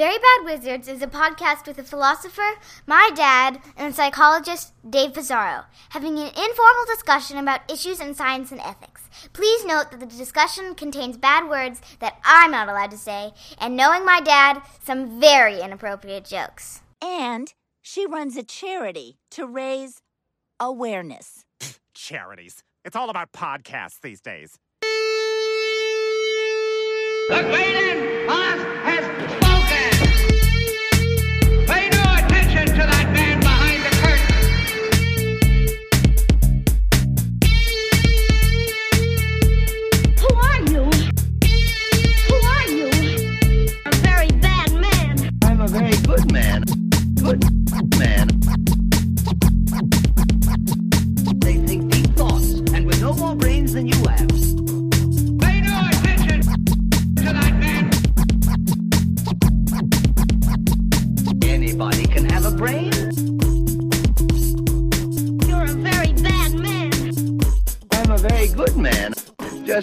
Very Bad Wizards is a podcast with a philosopher, my dad, and psychologist, Dave Pizarro, having an informal discussion about issues in science and ethics. Please note that the discussion contains bad words that I'm not allowed to say, and knowing my dad, some very inappropriate jokes. And she runs a charity to raise awareness. Charities. It's all about podcasts these days. The great boss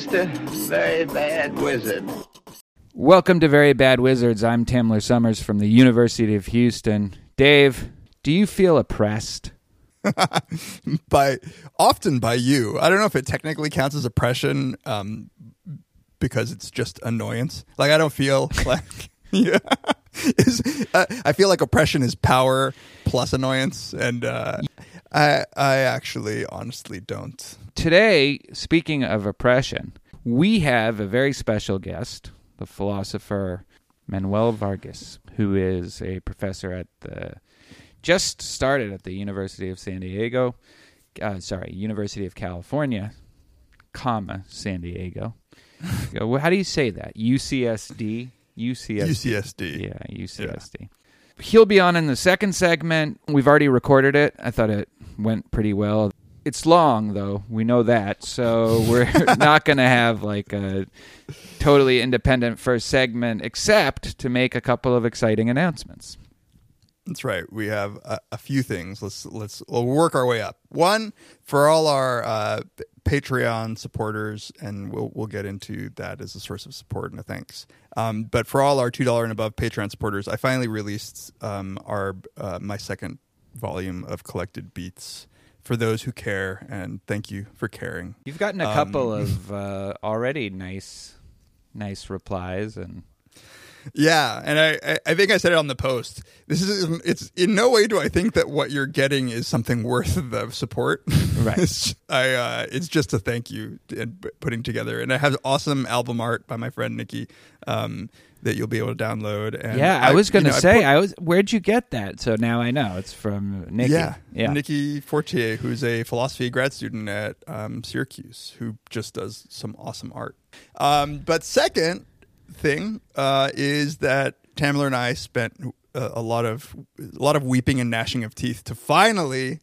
Just a very bad wizard. Welcome to Very Bad Wizards. I'm Tamler Sommers from the University of Houston. Dave, do you feel oppressed? by often by you. I don't know if it technically counts as oppression um, because it's just annoyance. Like I don't feel like yeah. Is, uh, I feel like oppression is power plus annoyance, and uh, I I actually honestly don't. Today, speaking of oppression, we have a very special guest, the philosopher Manuel Vargas, who is a professor at the just started at the University of San Diego, uh, sorry, University of California, comma San Diego. How do you say that? UCSD. UCSD. UCSD. Yeah, UCSD. He'll be on in the second segment. We've already recorded it. I thought it went pretty well. It's long though. We know that. So we're not going to have like a totally independent first segment except to make a couple of exciting announcements. That's right. We have a, a few things. Let's let's we'll work our way up. One for all our uh, Patreon supporters, and we'll we'll get into that as a source of support and a thanks. Um, but for all our two dollar and above Patreon supporters, I finally released um, our uh, my second volume of collected beats for those who care, and thank you for caring. You've gotten a couple of uh, already nice nice replies and Yeah, and I, I, I think I said it on the post. This is it's in no way do I think that what you're getting is something worth the support. Right. it's, I uh, it's just a thank you and putting together, and I have awesome album art by my friend Nikki um, that you'll be able to download. And yeah, I, was going to you know, say put- I was where'd you get that? So now I know it's from Nikki. yeah, yeah. Nikki Fortier, who's a philosophy grad student at um, Syracuse, who just does some awesome art. Um, but second thing uh, is that Tamler and I spent a, a lot of a lot of weeping and gnashing of teeth to finally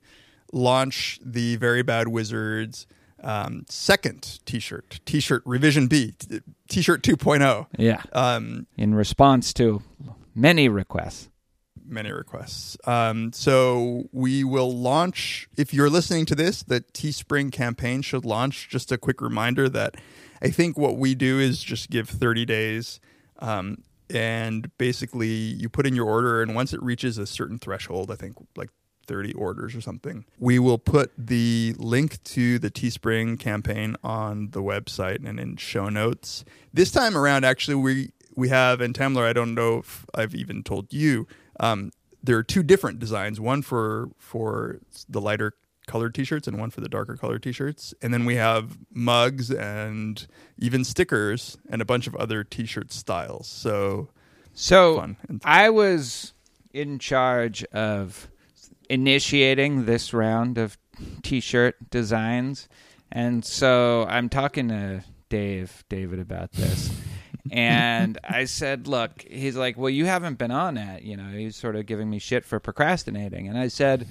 launch the Very Bad Wizards. Um, second T-shirt, T-shirt revision B, t- T-shirt 2.0. Yeah. Um, In response to many requests. many requests. Um, so we will launch. If you're listening to this, the Teespring campaign should launch. Just a quick reminder that I think what we do is just give 30 days, um, and basically you put in your order, and once it reaches a certain threshold, I think like 30 orders or something, we will put the link to the Teespring campaign on the website and in show notes. This time around, actually, we we have and Tamler. I don't know if I've even told you. Um, there are two different designs: one for for the lighter colored t-shirts and one for the darker colored t-shirts. And then we have mugs and even stickers and a bunch of other t-shirt styles. So So. I was in charge of initiating this round of t-shirt designs, and so I'm talking to Dave, David, about this. and I said, "Look," he's like, "Well, you haven't been on that." You know, he's sort of giving me shit for procrastinating, and I said,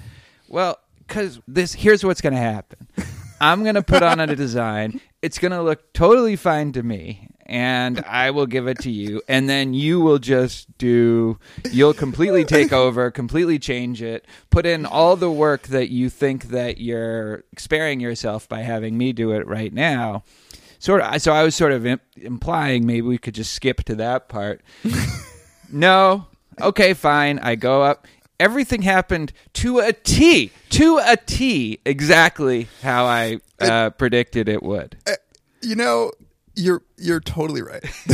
"Well, because this here's what's going to happen. I'm going to put on a design. It's going to look totally fine to me, and I will give it to you, and then you will just do. You'll completely take over, completely change it, put in all the work that you think that you're sparing yourself by having me do it right now." Sort of. So I was sort of im- implying maybe we could just skip to that part. no, Okay, fine. I go up. Everything happened to a T, to a T, exactly how I uh, predicted it would. You know, you're you're totally right.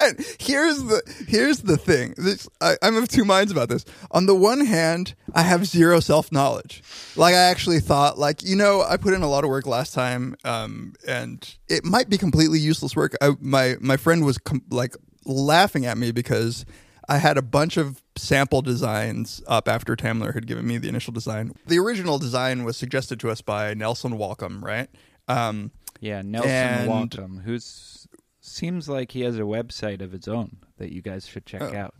and here's the here's the thing. This, I, I'm of two minds about this. On the one hand, I have zero self knowledge. Like I actually thought, like you know, I put in a lot of work last time, um, and it might be completely useless work. I, my my friend was com- like laughing at me because I had a bunch of sample designs up after Tamler had given me the initial design. The original design was suggested to us by Nelson Walkom, right? Um, Yeah, Nelson And- Walkom, who's seems like he has a website of his own that you guys should check Oh. out.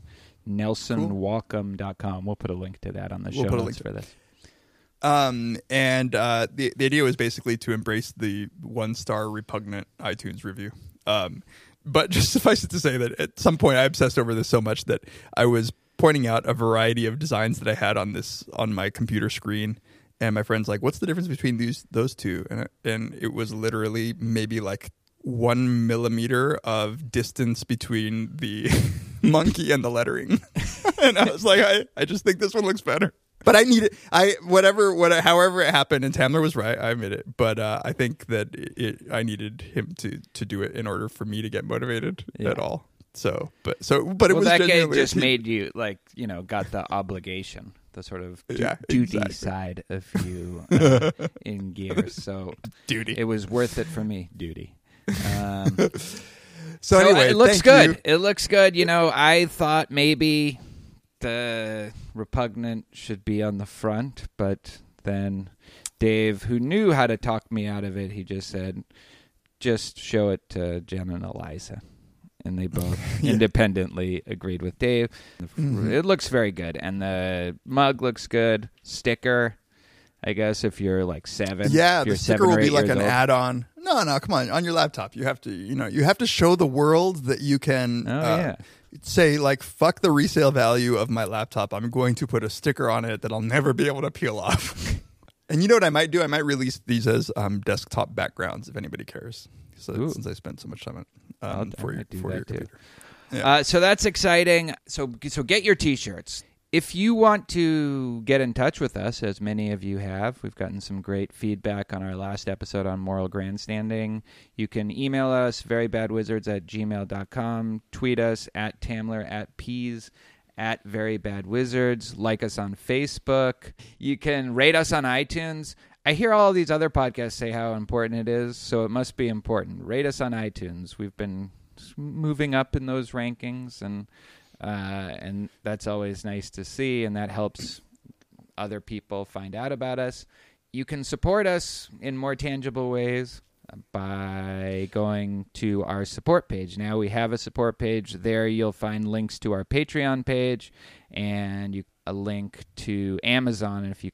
NelsonWalkom.com. We'll put a link to that on the We'll show put a notes link for this. Um, and uh, the the idea was basically to embrace the one star repugnant iTunes review. Um, but just suffice it to say that at some point I obsessed over this so much that I was pointing out a variety of designs that I had on this on my computer screen. And my friend's like, "What's the difference between these those two? And and it was literally maybe like one millimeter of distance between the monkey and the lettering. and I was like, I, I just think this one looks better. But I need it. I whatever, what, however it happened, and Tamler was right. I admit it. But uh, I think that it, it, I needed him to to do it in order for me to get motivated Yeah. at all. So, but so, but it well, was that game genuinely- just made you like you know got the obligation, the sort of du- Yeah, duty exactly. side of you uh, in gear. So duty. it was worth it for me. Duty. Um, so, So anyway, it looks good. you. It looks good. You know, I thought maybe the repugnant should be on the front, but then Dave, who knew how to talk me out of it, he just said, "Just show it to Jen and Eliza." And they both independently agreed with Dave. Mm-hmm. It looks very good, and the mug looks good. Sticker, I guess, if you're like seven, Yeah, the sticker will be like an old. add-on. No, no, come on. On your laptop, you have to, you know, you have to show the world that you can. Oh, uh, yeah. Say like, fuck the resale value of my laptop. I'm going to put a sticker on it that I'll never be able to peel off. and you know what I might do? I might release these as um, desktop backgrounds if anybody cares. So since I spent so much time on I'll- um, for your for your computer. Uh, so that's exciting. So so get your t-shirts. If you want to get in touch with us, as many of you have, we've gotten some great feedback on our last episode on moral grandstanding. You can email us, verybadwizards at gmail.com, tweet us at Tamler at Peas at Very Bad Wizards, like us on Facebook. You can rate us on iTunes. I hear all these other podcasts say how important it is, so it must be important. Rate us on iTunes. We've been moving up in those rankings, and uh, and that's always nice to see, and that helps other people find out about us. You can support us in more tangible ways by going to our support page. Now we have a support page. There you'll find links to our Patreon page and you, a link to Amazon. And if you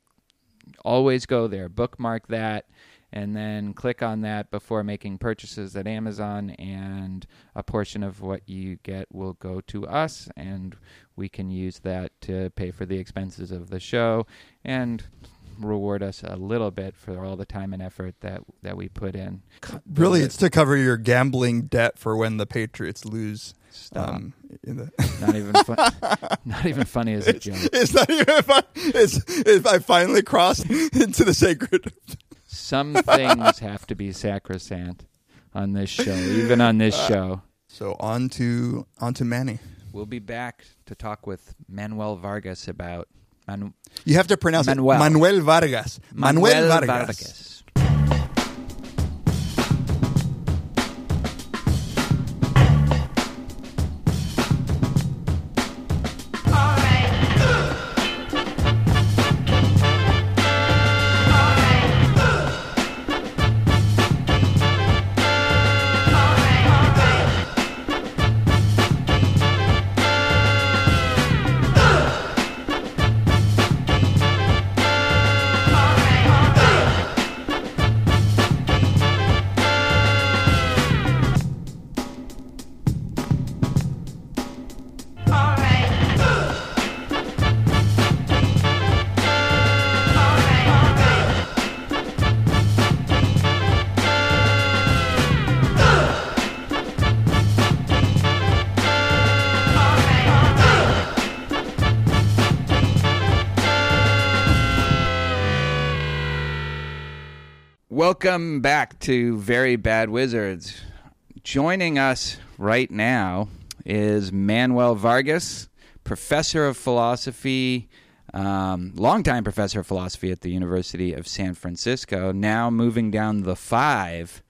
always go there, bookmark that, and then click on that before making purchases at Amazon, and a portion of what you get will go to us, and we can use that to pay for the expenses of the show and reward us a little bit for all the time and effort that that we put in. Really, it's to cover your gambling debt for when the Patriots lose. Stop. Um, in the not even fun, not even funny as a joke. it's not even fun. It's if I finally cross into the sacred. Some things have to be sacrosanct on this show, even on this uh, show. So on to on to Manny. We'll be back to talk with Manuel Vargas about Manu- You have to pronounce Manuel. it Manuel Vargas. Manuel, Vargas. Welcome back to Very Bad Wizards. Joining us right now is Manuel Vargas, professor of philosophy, um, longtime professor of philosophy at the University of San Francisco, now moving down the five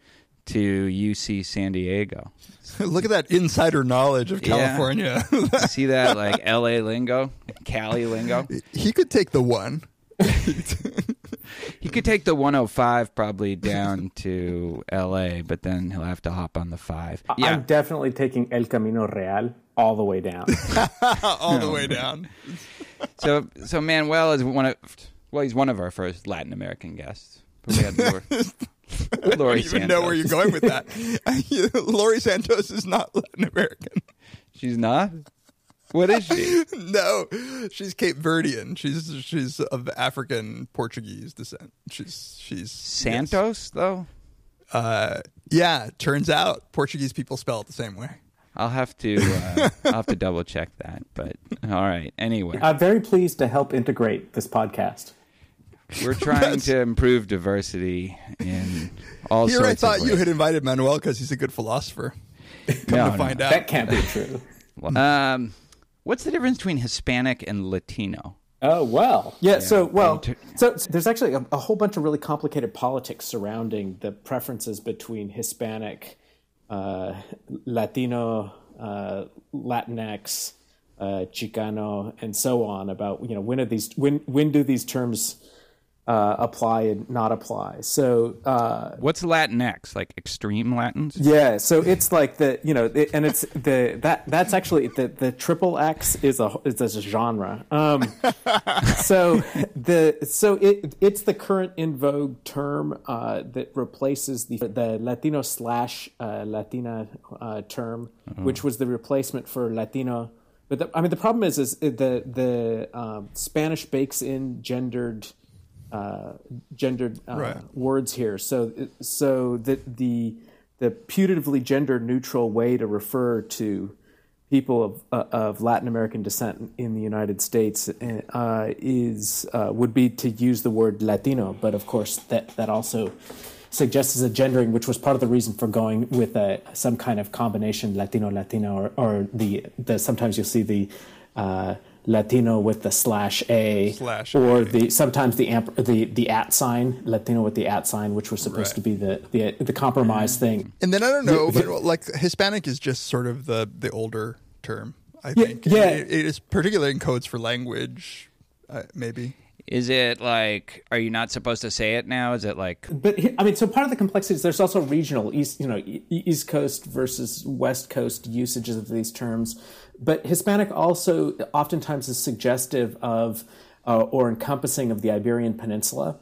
to UC San Diego. Look at that insider knowledge of California. You see that like LA lingo, Cali lingo? he could take the one. He could take the 105 probably down to LA, but then he'll have to hop on the five. Yeah. I'm definitely taking El Camino Real all the way down. all the way down. So so Manuel is one of well, he's one of our first Latin American guests. But We had Laurie, I don't even know where you're going with that. Laurie Santos is not Latin American. She's not. What is she? No, she's Cape Verdean. She's she's of African Portuguese descent. She's she's Santos though. Uh, yeah, turns out Portuguese people spell it the same way. I'll have to uh, I'll have to double check that. But all right. Anyway, I'm very pleased to help integrate this podcast. we're trying to improve diversity in all Here, sorts I thought of you had invited Manuel because he's a good philosopher. Come No, to find out, That can't be true. Um, what's the difference between Hispanic and Latino? Oh well, yeah. so well, Inter- so, so there's actually a, a whole bunch of really complicated politics surrounding the preferences between Hispanic, uh, Latino, uh, Latinx, uh, Chicano, and so on. About you know when are these when when do these terms uh, apply and not apply? So uh, What's Latinx? Like extreme Latins? yeah, so it's like the you know, it, and it's the that that's actually the the triple X is a is a genre. Um, so the so it it's the current in vogue term uh, that replaces the the Latino slash uh, Latina uh, term, which was the replacement for Latino. But the, I mean, the problem is is the the um, Spanish bakes in gendered uh, gendered uh, Right. words here. So so the the the putatively gender neutral way to refer to people of uh, of Latin American descent in the United States uh, is uh, would be to use the word Latino, but of course that that also suggests a gendering, which was part of the reason for going with a, some kind of combination Latino Latino or, or the the sometimes you'll see the uh, Latino with the slash a Slash or A. the sometimes the amp the the at sign Latino with the at sign, which was supposed Right. to be the the the compromise thing. And then I don't know, but like Hispanic is just sort of the the older term. I Yeah, think. yeah. It, it is particularly in codes for language, uh, maybe. Is it like, are you not supposed to say it now? Is it like, But I mean, so part of the complexity is there's also regional east, you know, East Coast versus West Coast usages of these terms. But Hispanic also oftentimes is suggestive of uh, or encompassing of the Iberian Peninsula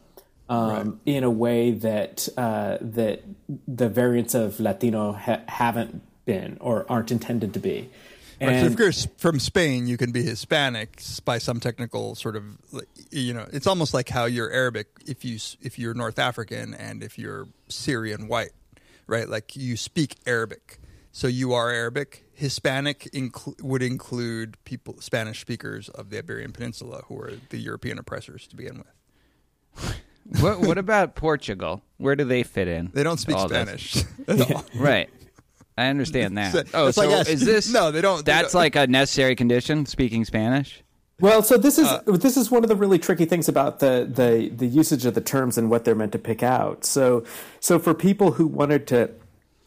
um, in a way that uh, that the variants of Latino ha- haven't been or aren't intended to be. Right, so if you're from Spain, you can be Hispanic by some technical sort of, you know, it's almost like how you're Arabic if you if you're North African and if you're Syrian white, right? Like you speak Arabic, so you are Arabic. Hispanic would include people Spanish speakers of the Iberian Peninsula who are the European oppressors to begin with. what, what about Portugal? Where do they fit in? They don't speak? Spanish at all. Right. I understand that. Oh, it's so like us. is this? No, they don't- they That's don't- like a necessary condition. Speaking Spanish. Well, so this is Uh, this is one of the really tricky things about the, the the usage of the terms and what they're meant to pick out. So so for people who wanted to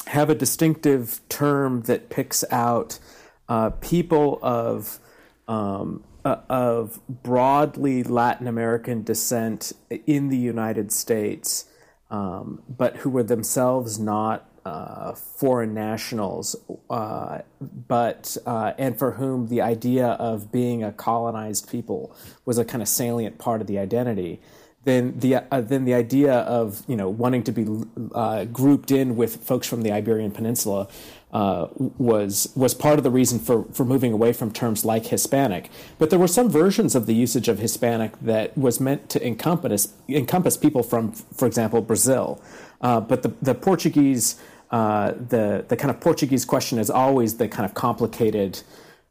have a distinctive term that picks out uh, people of um, uh, of broadly Latin American descent in the United States, um, but who were themselves not uh, foreign nationals, uh, but uh, and for whom the idea of being a colonized people was a kind of salient part of the identity. Then the uh, then the idea of you know wanting to be uh, grouped in with folks from the Iberian Peninsula uh, was was part of the reason for for moving away from terms like Hispanic. But there were some versions of the usage of Hispanic that was meant to encompass encompass people from, for example, Brazil. Uh, but the the Portuguese uh, the the kind of Portuguese question is always the kind of complicated.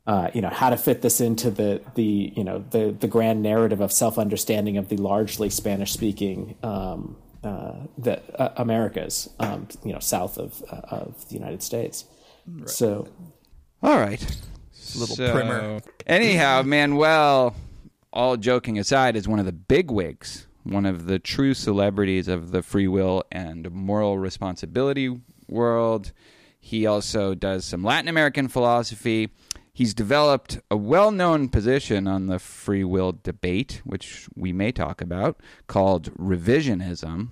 Uh, you know how to fit this into the the you know the the grand narrative of self understanding of the largely Spanish speaking um, uh, the uh, Americas, um, you know, south of uh, of the United States. So, All right. Little So, primer. Anyhow, Manuel, all joking aside, is one of the bigwigs, one of the true celebrities of the free will and moral responsibility world. He also does some Latin American philosophy. He's developed a well known position on the free will debate, which we may talk about, called revisionism.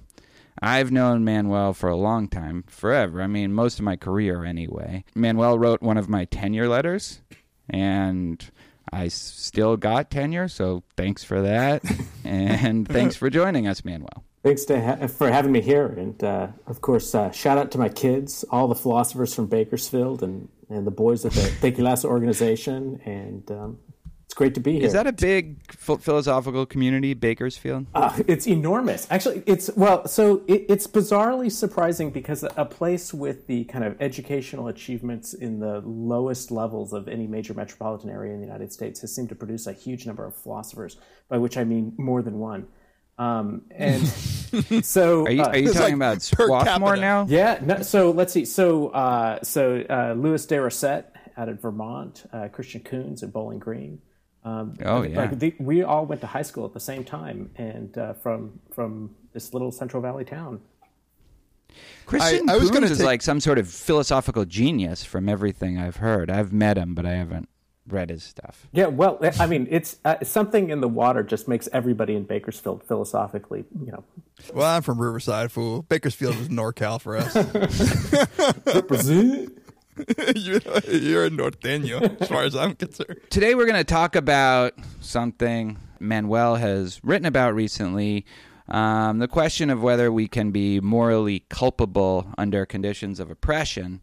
I've known Manuel for a long time, forever. I mean, most of my career anyway. Manuel wrote one of my tenure letters, and I still got tenure, so thanks for that. and thanks for joining us, Manuel. Thanks to ha- for having me here, and uh, of course, uh, shout out to my kids, all the philosophers from Bakersfield, and and the boys at the Tequilasa organization, and um, it's great to be here. Is that a big ph- philosophical community, Bakersfield? Uh, it's enormous. Actually, it's well. So it, it's bizarrely surprising because a place with the kind of educational achievements in the lowest levels of any major metropolitan area in the United States has seemed to produce a huge number of philosophers. By which I mean more than one. Um, and so, Are you, uh, are you It's talking like about per Swarthmore now? yeah. No, so let's see. So uh, so uh, Louis de Rosset out of Vermont, uh, Christian Coons at Bowling Green. Um, Oh, yeah. like the, we all went to high school at the same time, and uh, from from this little Central Valley town. Christian I was Coons gonna is take- like some sort of philosophical genius from everything I've heard. I've met him, but I haven't read his stuff. Yeah, well, I mean, it's uh, something in the water just makes everybody in Bakersfield philosophically, you know, Well, I'm from Riverside, fool. Bakersfield is NorCal for us. you're, you're a norteño, as far as I'm concerned. Today we're going to talk about something Manuel has written about recently. Um, the question of whether we can be morally culpable under conditions of oppression.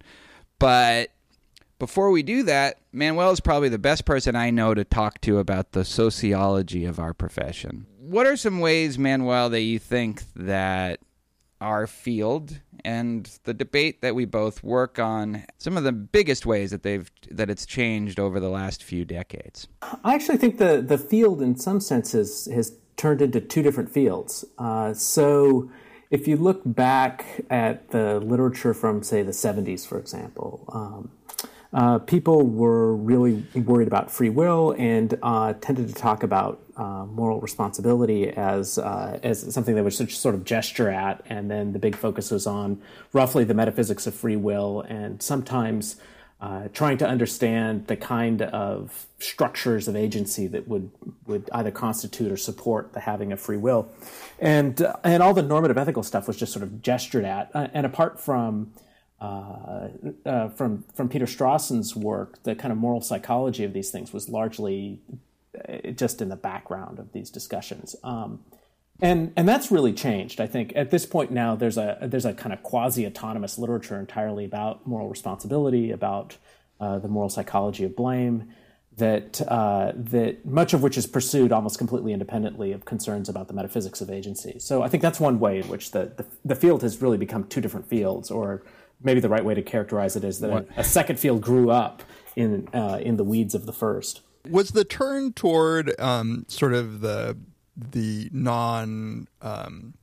But before we do that, Manuel is probably the best person I know to talk to about the sociology of our profession. What are some ways, Manuel, that you think that our field and the debate that we both work on some of the biggest ways that they've that it's changed over the last few decades I actually think the, the field, in some senses, has turned into two different fields. Uh, so, if you look back at the literature from, say, the 70s, for example, um, uh, people were really worried about free will and uh, tended to talk about uh, moral responsibility as uh, as something they would sort of gesture at, and then the big focus was on roughly the metaphysics of free will, and sometimes uh, trying to understand the kind of structures of agency that would would either constitute or support the having of free will, and uh, and all the normative ethical stuff was just sort of gestured at, and apart from uh, uh, from from Peter Strawson's work, the kind of moral psychology of these things was largely uh, just in the background of these discussions. Um, and and that's really changed. I think at this point now there's a there's a kind of quasi autonomous literature entirely about moral responsibility, about uh, the moral psychology of blame, that that much of which is pursued almost completely independently of concerns about the metaphysics of agency. So I think that's one way in which the the, the field has really become two different fields, or maybe the right way to characterize it is that a, a second field grew up in uh, in the weeds of the first. Was the turn toward um, sort of the the non um,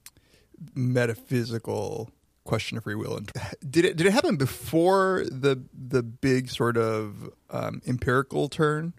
metaphysical question of free will and did it did it happen before the the big sort of um, empirical turn?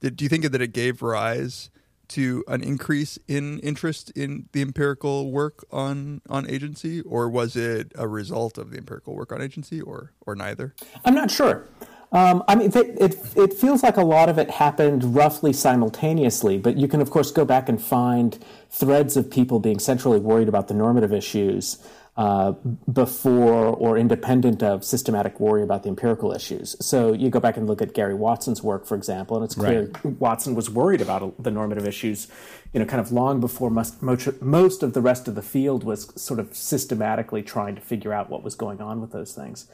Did, do you think that it gave rise to an increase in interest in the empirical work on on agency, or was it a result of the empirical work on agency, or or neither? I'm not sure. Um, I mean, it, it, it feels like a lot of it happened roughly simultaneously, but you can, of course, go back and find threads of people being centrally worried about the normative issues uh, before or independent of systematic worry about the empirical issues. So you go back and look at Gary Watson's work, for example, and it's clear Watson was worried about the normative issues, you know, kind of long before most, most of the rest of the field was sort of systematically trying to figure out what was going on with those things.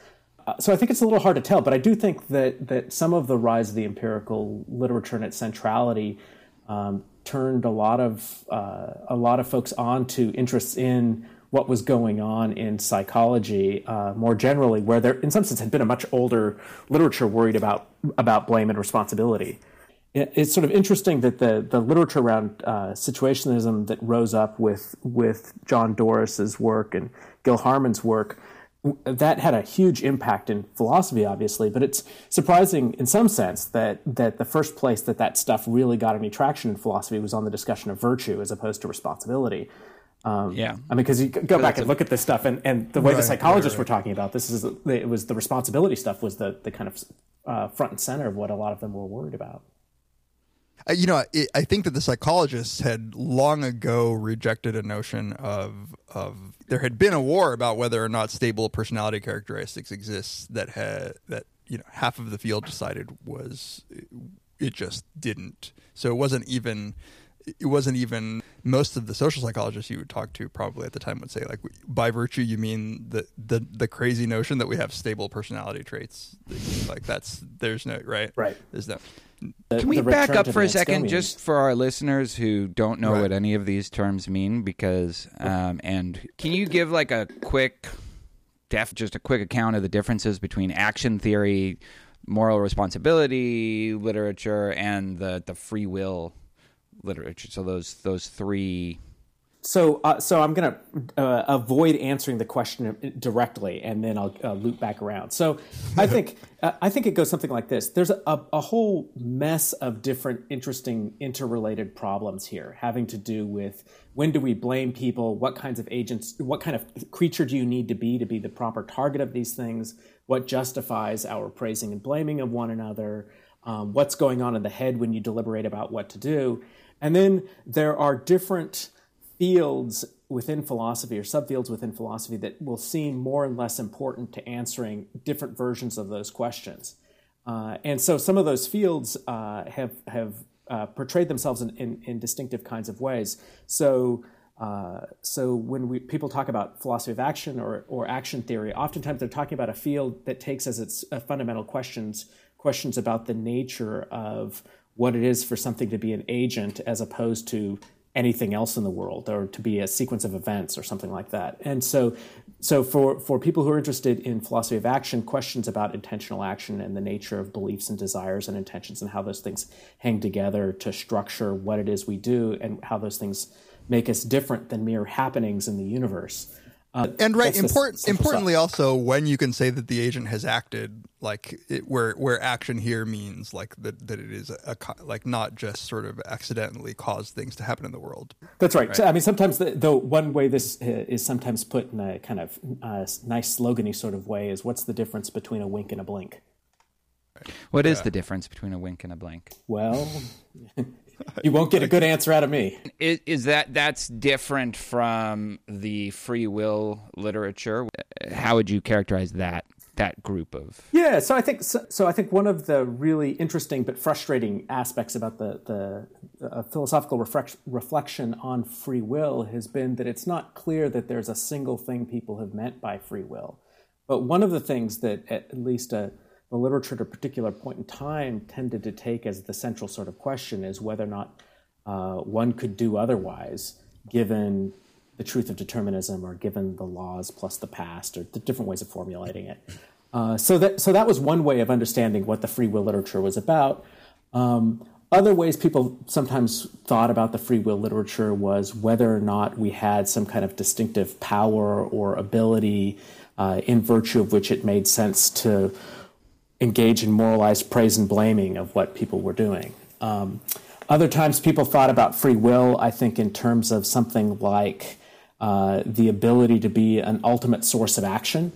Uh, so I think it's a little hard to tell, but I do think that that some of the rise of the empirical literature and its centrality um, turned a lot of uh, a lot of folks on to interests in what was going on in psychology uh, more generally, where there, in some sense, had been a much older literature worried about about blame and responsibility. it- it's sort of interesting that the the literature around uh, situationism that rose up with with John Doris's work and Gil Harman's work that had a huge impact in philosophy, obviously. But it's surprising in some sense that that the first place that that stuff really got any traction in philosophy was on the discussion of virtue as opposed to responsibility. Um, Yeah. I mean, because you go back and look at this stuff, and, and the way the psychologists right, were talking about this is it was the responsibility stuff was the the kind of uh, front and center of what a lot of them were worried about. Uh, you know, it, I think that the psychologists had long ago rejected a notion of of there had been a war about whether or not stable personality characteristics exist that had that you know half of the field decided was it just didn't. So it wasn't even it wasn't even most of the social psychologists you would talk to probably at the time would say like by virtue you mean the the the crazy notion that we have stable personality traits like that's there's no right Right. there's no The- Can we back up for a second, Anscombean. just for our listeners who don't know Right. what any of these terms mean? Because, um, and can you give like a quick, def, just a quick account of the differences between action theory, moral responsibility literature, and the the free will literature? So those those three. So, uh, so I'm going to uh, avoid answering the question directly, and then I'll uh, loop back around. So, I think uh, I think it goes something like this: There's a, a whole mess of different, interesting, interrelated problems here, having to do with when do we blame people, what kinds of agents, what kind of creature do you need to be to be the proper target of these things, what justifies our praising and blaming of one another, um, what's going on in the head when you deliberate about what to do, and then there are different fields within philosophy or subfields within philosophy that will seem more and less important to answering different versions of those questions. Uh, and so some of those fields uh, have have uh, portrayed themselves in, in, in distinctive kinds of ways. So uh, so when we people talk about philosophy of action or or action theory, oftentimes they're talking about a field that takes as its uh, fundamental questions questions about the nature of what it is for something to be an agent as opposed to anything else in the world or to be a sequence of events or something like that. And so so for for people who are interested in philosophy of action, questions about intentional action and the nature of beliefs and desires and intentions and how those things hang together to structure what it is we do and how those things make us different than mere happenings in the universe. Uh, and right important importantly stuff. also when you can say that the agent has acted like it, where where action here means like that that it is a, a like not just sort of accidentally caused things to happen in the world That's right. So, I mean, sometimes, the, though, one way this uh, is sometimes put in a kind of uh, nice slogany sort of way is what's the difference between a wink and a blink? What is the difference between a wink and a blink? Well, you won't get a good answer out of me. Is, is that that's different from the free will literature? How would you characterize that that group of? Yeah, so I think so, so. I think one of the really interesting but frustrating aspects about the the uh, philosophical reflect, reflection on free will has been that it's not clear that there's a single thing people have meant by free will. But one of the things that at least uh, the literature at a particular point in time tended to take as the central sort of question is whether or not uh, one could do otherwise, given the truth of determinism or given the laws plus the past or the different ways of formulating it. Uh, so that so that was one way of understanding what the free will literature was about. Um, other ways people sometimes thought about the free will literature was whether or not we had some kind of distinctive power or ability uh, in virtue of which it made sense to engage in moralized praise and blaming of what people were doing. Um, other times, people thought about free will, I think, in terms of something like uh, the ability to be an ultimate source of action.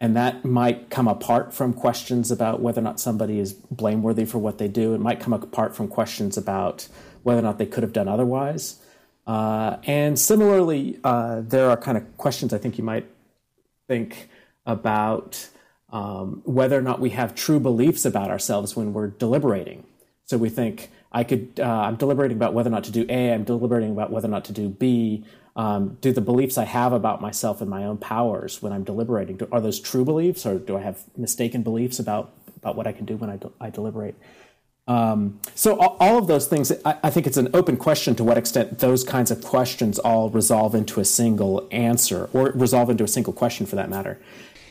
And that might come apart from questions about whether or not somebody is blameworthy for what they do. It might come apart from questions about whether or not they could have done otherwise. Uh, and similarly, uh, there are kind of questions I think you might think about um, whether or not we have true beliefs about ourselves when we're deliberating. So we think I could. Uh, I'm deliberating about whether or not to do A. I'm deliberating about whether or not to do B. Um, do the beliefs I have about myself and my own powers when I'm deliberating do, are those true beliefs, or do I have mistaken beliefs about about what I can do when I, de- I deliberate? Um, so all, all of those things, I, I think it's an open question to what extent those kinds of questions all resolve into a single answer, or resolve into a single question for that matter.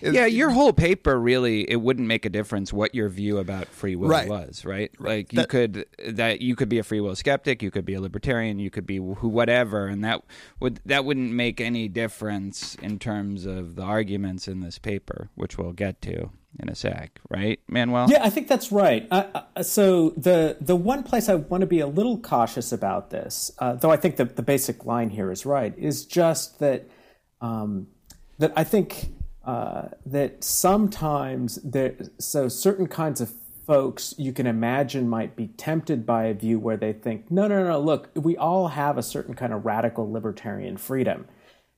It's- Yeah, your whole paper really it wouldn't make a difference what your view about free will Right. was, right? Like you That- could that you could be a free will skeptic, you could be a libertarian, you could be who whatever, and that would that wouldn't make any difference in terms of the arguments in this paper, which we'll get to in a sec, right, Manuel? Yeah, I think that's right. Uh, uh, so the the one place I want to be a little cautious about this, uh, though I think that the basic line here is right, is just that um, that I think uh, that sometimes there so certain kinds of folks you can imagine might be tempted by a view where they think, no, no, no, look, we all have a certain kind of radical libertarian freedom,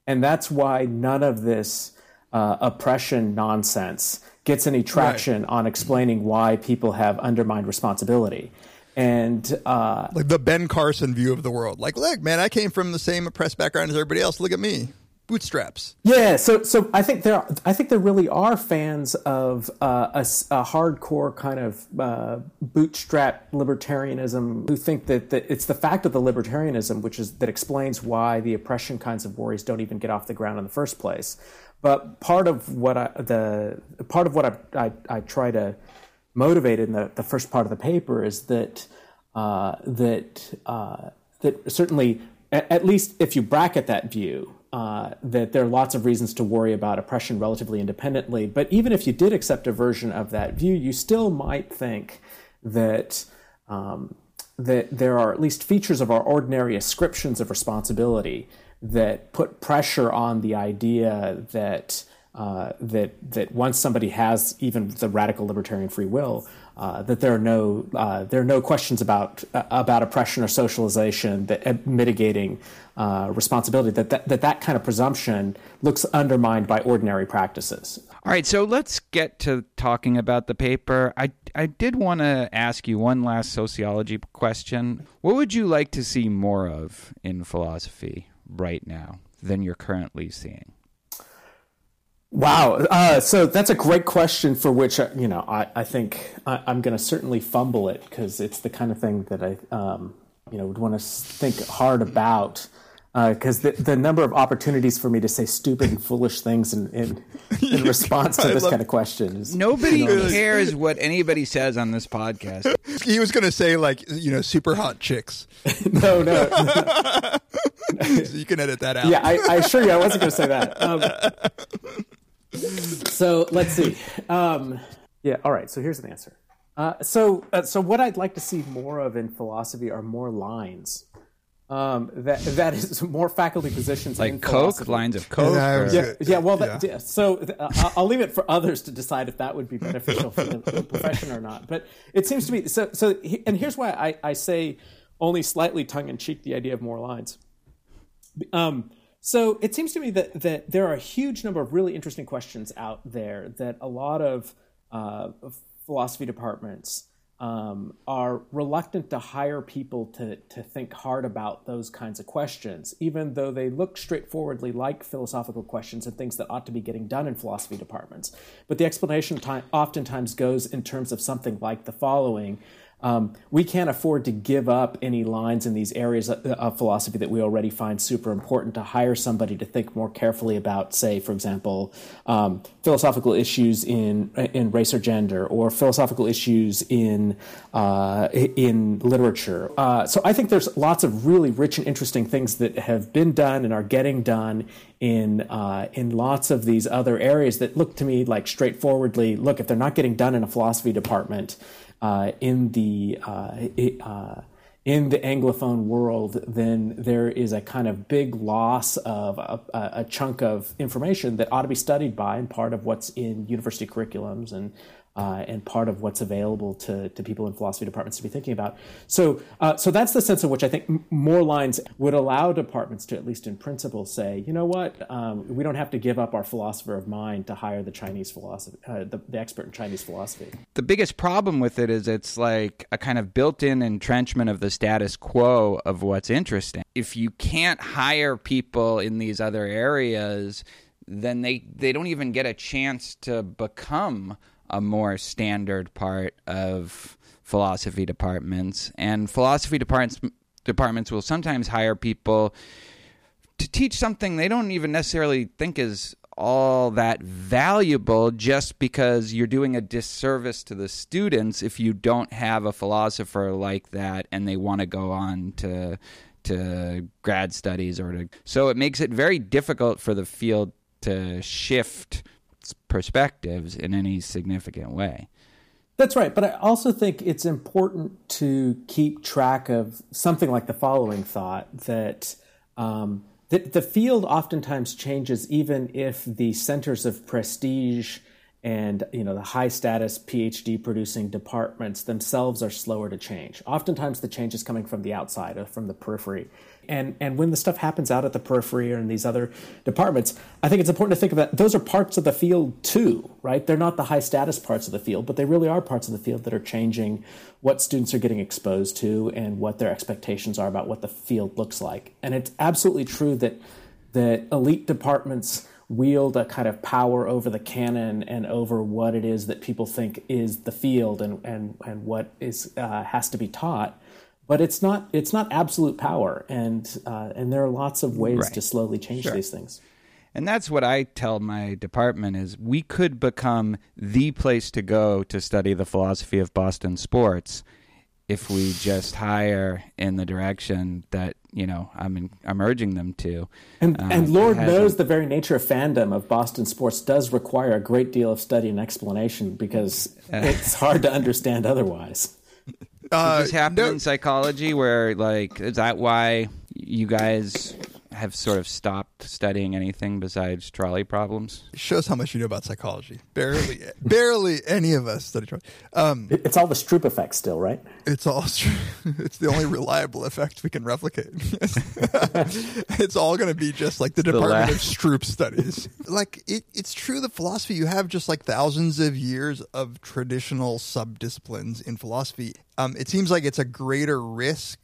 and that's why none of this uh, oppression nonsense gets any traction on explaining why people have undermined responsibility. And uh, like the Ben Carson view of the world. Like, look, man, I came from the same oppressed background as everybody else. Look at me, bootstraps. yeah, so so I think there I think there really are fans of uh, a, a hardcore kind of uh, bootstrap libertarianism who think that, that it's the fact of the libertarianism which is that explains why the oppression kinds of worries don't even get off the ground in the first place. But part of what I the part of what I I, I try to motivate in the, the first part of the paper is that uh, that uh, that certainly at least if you bracket that view uh, that there are lots of reasons to worry about oppression relatively independently. But even if you did accept a version of that view you still might think that um, that there are at least features of our ordinary ascriptions of responsibility that put pressure on the idea that uh, that that once somebody has even the radical libertarian free will, uh, that there are no uh, there are no questions about uh, about oppression or socialization that uh, mitigating uh, responsibility. That, that that that kind of presumption looks undermined by ordinary practices. All right, so let's get to talking about the paper. I I did want to ask you one last sociology question. What would you like to see more of in philosophy right now than you're currently seeing? Wow. Uh, so that's a great question for which, uh, you know, I, I think I, I'm going to certainly fumble it because it's the kind of thing that I, um, you know, would want to think hard about. Because the, the number of opportunities for me to say stupid and foolish things in, in, in response to this love- kind of question is Nobody enormous. cares what anybody says on this podcast. He was going to say like you know super hot chicks. no, no. So you can edit that out. yeah, I, I assure you, I wasn't going to say that. Um, so let's see. Um, yeah, all right. So here's an answer. Uh, so, uh, so what I'd like to see more of in philosophy are more lines. Um, that that is more faculty positions in Like Coke, philosophy. lines of Coke. Yeah, or- Yeah, yeah. Well, that, yeah. so uh, I'll- I'll leave it for others to decide if that would be beneficial for the the profession or not. But it seems to me so. So, and here's why I, I say only slightly tongue in cheek the idea of more lines. Um, so it seems to me that that there are a huge number of really interesting questions out there that a lot of uh, philosophy departments um, are reluctant to hire people to to think hard about those kinds of questions, even though they look straightforwardly like philosophical questions and things that ought to be getting done in philosophy departments. But the explanation time, oftentimes goes in terms of something like the following. Um, we can't afford to give up any lines in these areas of, of philosophy that we already find super important to hire somebody to think more carefully about, say, for example, um, philosophical issues in in race or gender, or philosophical issues in uh, in literature. Uh, so I think there's lots of really rich and interesting things that have been done and are getting done in uh, in lots of these other areas that look to me like straightforwardly look if they're not getting done in a philosophy department in the uh, uh, in the anglophone world, then there is a kind of big loss of a a chunk of information that ought to be studied by, and part of what's in university curriculums and. Uh, and part of what's available to, to people in philosophy departments to be thinking about. So, uh, so that's the sense in which I think m- more lines would allow departments to, at least in principle, say, you know what, um, we don't have to give up our philosopher of mind to hire the Chinese philosophy, uh, the, the expert in Chinese philosophy. the biggest problem with it is it's like a kind of built-in entrenchment of the status quo of what's interesting. If you can't hire people in these other areas, then they they don't even get a chance to become a more standard part of philosophy departments. And philosophy departments departments will sometimes hire people to teach something they don't even necessarily think is all that valuable just because you're doing a disservice to the students if you don't have a philosopher like that and they want to go on to to grad studies or to so it makes it very difficult for the field to shift perspectives in any significant way. That's right, but I also think it's important to keep track of something like the following thought that um, the, the field oftentimes changes even if the centers of prestige and you know the high status phd producing departments themselves are slower to change. Oftentimes the change is coming from the outside or from the periphery. And and when the stuff happens out at the periphery or in these other departments i think it's important to think that those are parts of the field too right? They're not the high status parts of the field but they really are parts of the field that are changing what students are getting exposed to and what their expectations are about what the field looks like. And it's absolutely true that that elite departments wield a kind of power over the canon and over what it is that people think is the field and and and what is uh, has to be taught. But it's not it's not absolute power, and uh, and there are lots of ways Right. to slowly change Sure. these things. And that's what I tell my department is we could become the place to go to study the philosophy of Boston sports if we just hire in the direction that, you know, I'm I'm urging them to. And, Um, and Lord hasn't- knows the very nature of fandom of Boston sports does require a great deal of study and explanation because it's hard to understand otherwise. Uh, Does this happen in psychology where like is that why you guys have sort of stopped studying anything besides trolley problems? shows how much you know about psychology. Barely, barely any of us study. Trolley. Um, It- It's all the Stroop effect still, right? it's all. It's the only reliable effect we can replicate. it's all going to be just like the Department lab. of Stroop studies. Like it, it's true that philosophy. You have just like thousands of years of traditional subdisciplines in philosophy. Um, it seems like it's a greater risk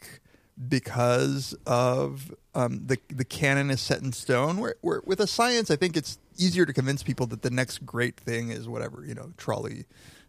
because of um, the the canon is set in stone. Where, where with a science, I think it's easier to convince people that the next great thing is whatever you know, trolley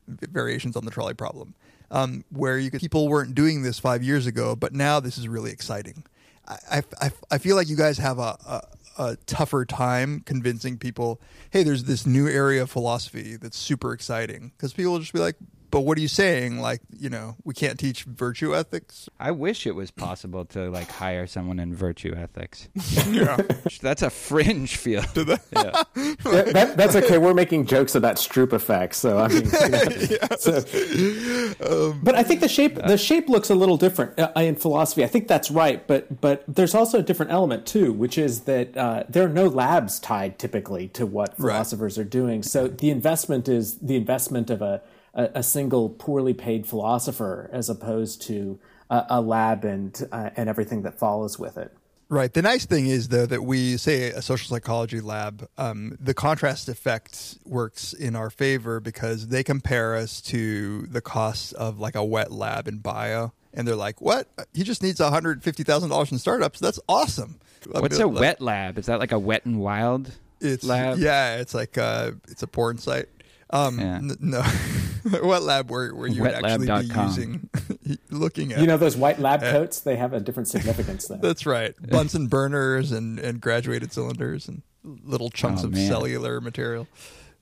variations on the trolley problem. Um, where you could, people weren't doing this five years ago, but now this is really exciting. I, I, I- feel like you guys have a, a, a tougher time convincing people, hey, there's this new area of philosophy that's super exciting. Because people will just be like, but what are you saying? Like, you know, we can't teach virtue ethics. I wish it was possible to like hire someone in virtue ethics. Yeah. That's a fringe field. Yeah. That- that- that's okay. We're making jokes about Stroop effects, so I mean, you know, so- but I think the shape the shape looks a little different uh, in philosophy. I think that's right, but but there's also a different element too, which is that uh, there are no labs tied typically to what Right. philosophers are doing. So the investment is the investment of a a, a single poorly paid philosopher as opposed to a, a lab and uh, and everything that follows with it. Right. The nice thing is, though, that we say a social psychology lab, um, the contrast effect works in our favor because they compare us to the costs of like a wet lab in bio. And they're like, what? He just needs $150,000 in startups. That's awesome. I What's a like, wet lab? Is that like a wet and wild It's, lab? Yeah, it's like uh, it's a porn site. Um, Yeah. n- no, what lab were, where you would actually be using, looking at. You know those white lab coats? They have a different significance there. That's right. Bunsen burners and, and graduated cylinders and little chunks Oh, of man. cellular material.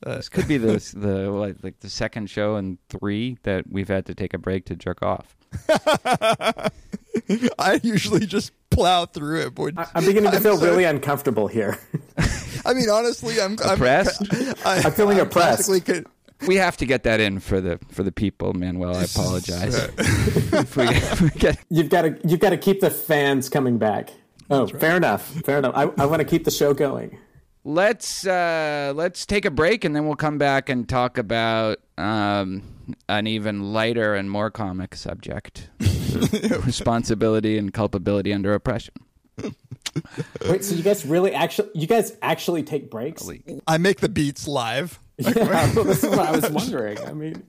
This could be the the what, like the second show in three that we've had to take a break to jerk off. I usually just plow through it. Boy. I'm beginning to feel so- really uncomfortable here. I mean, honestly, I'm I'm, Oppressed? I, I'm feeling oppressed. classically con- We have to get that in for the for the people, Manuel. I apologize. if we, if we get, You've got to you've got to keep the fans coming back. Oh, fair enough. Fair enough. I, I want to keep the show going. let's uh, let's take a break and then we'll come back and talk about um, an even lighter and more comic subject: responsibility and culpability under oppression. Wait, so you guys really actually you guys actually take breaks? I make the beats live. Yeah, well, this is what I was wondering. I mean.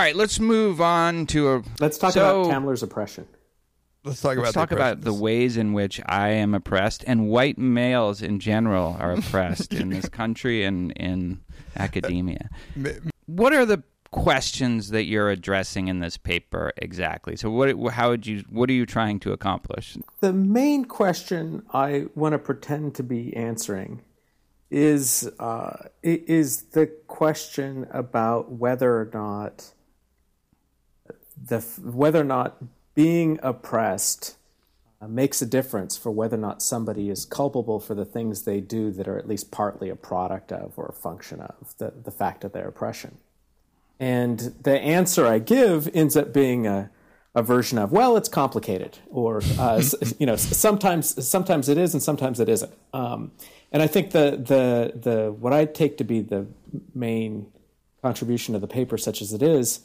Right, let's move on to a. Let's talk so, about Tamler's oppression. Let's talk Let's about talk the about the ways in which I am oppressed and white males in general are oppressed in this country and in academia. What are the questions that you're addressing in this paper exactly? So what how would you what are you trying to accomplish? The main question I want to pretend to be answering is uh, is the question about whether or not the whether or not being oppressed uh, makes a difference for whether or not somebody is culpable for the things they do that are at least partly a product of or a function of the, the fact of their oppression. And the answer I give ends up being a, a version of, well, it's complicated, or uh, you know, sometimes sometimes it is and sometimes it isn't. Um, and I think the the the what I take to be the main contribution of the paper, such as it is,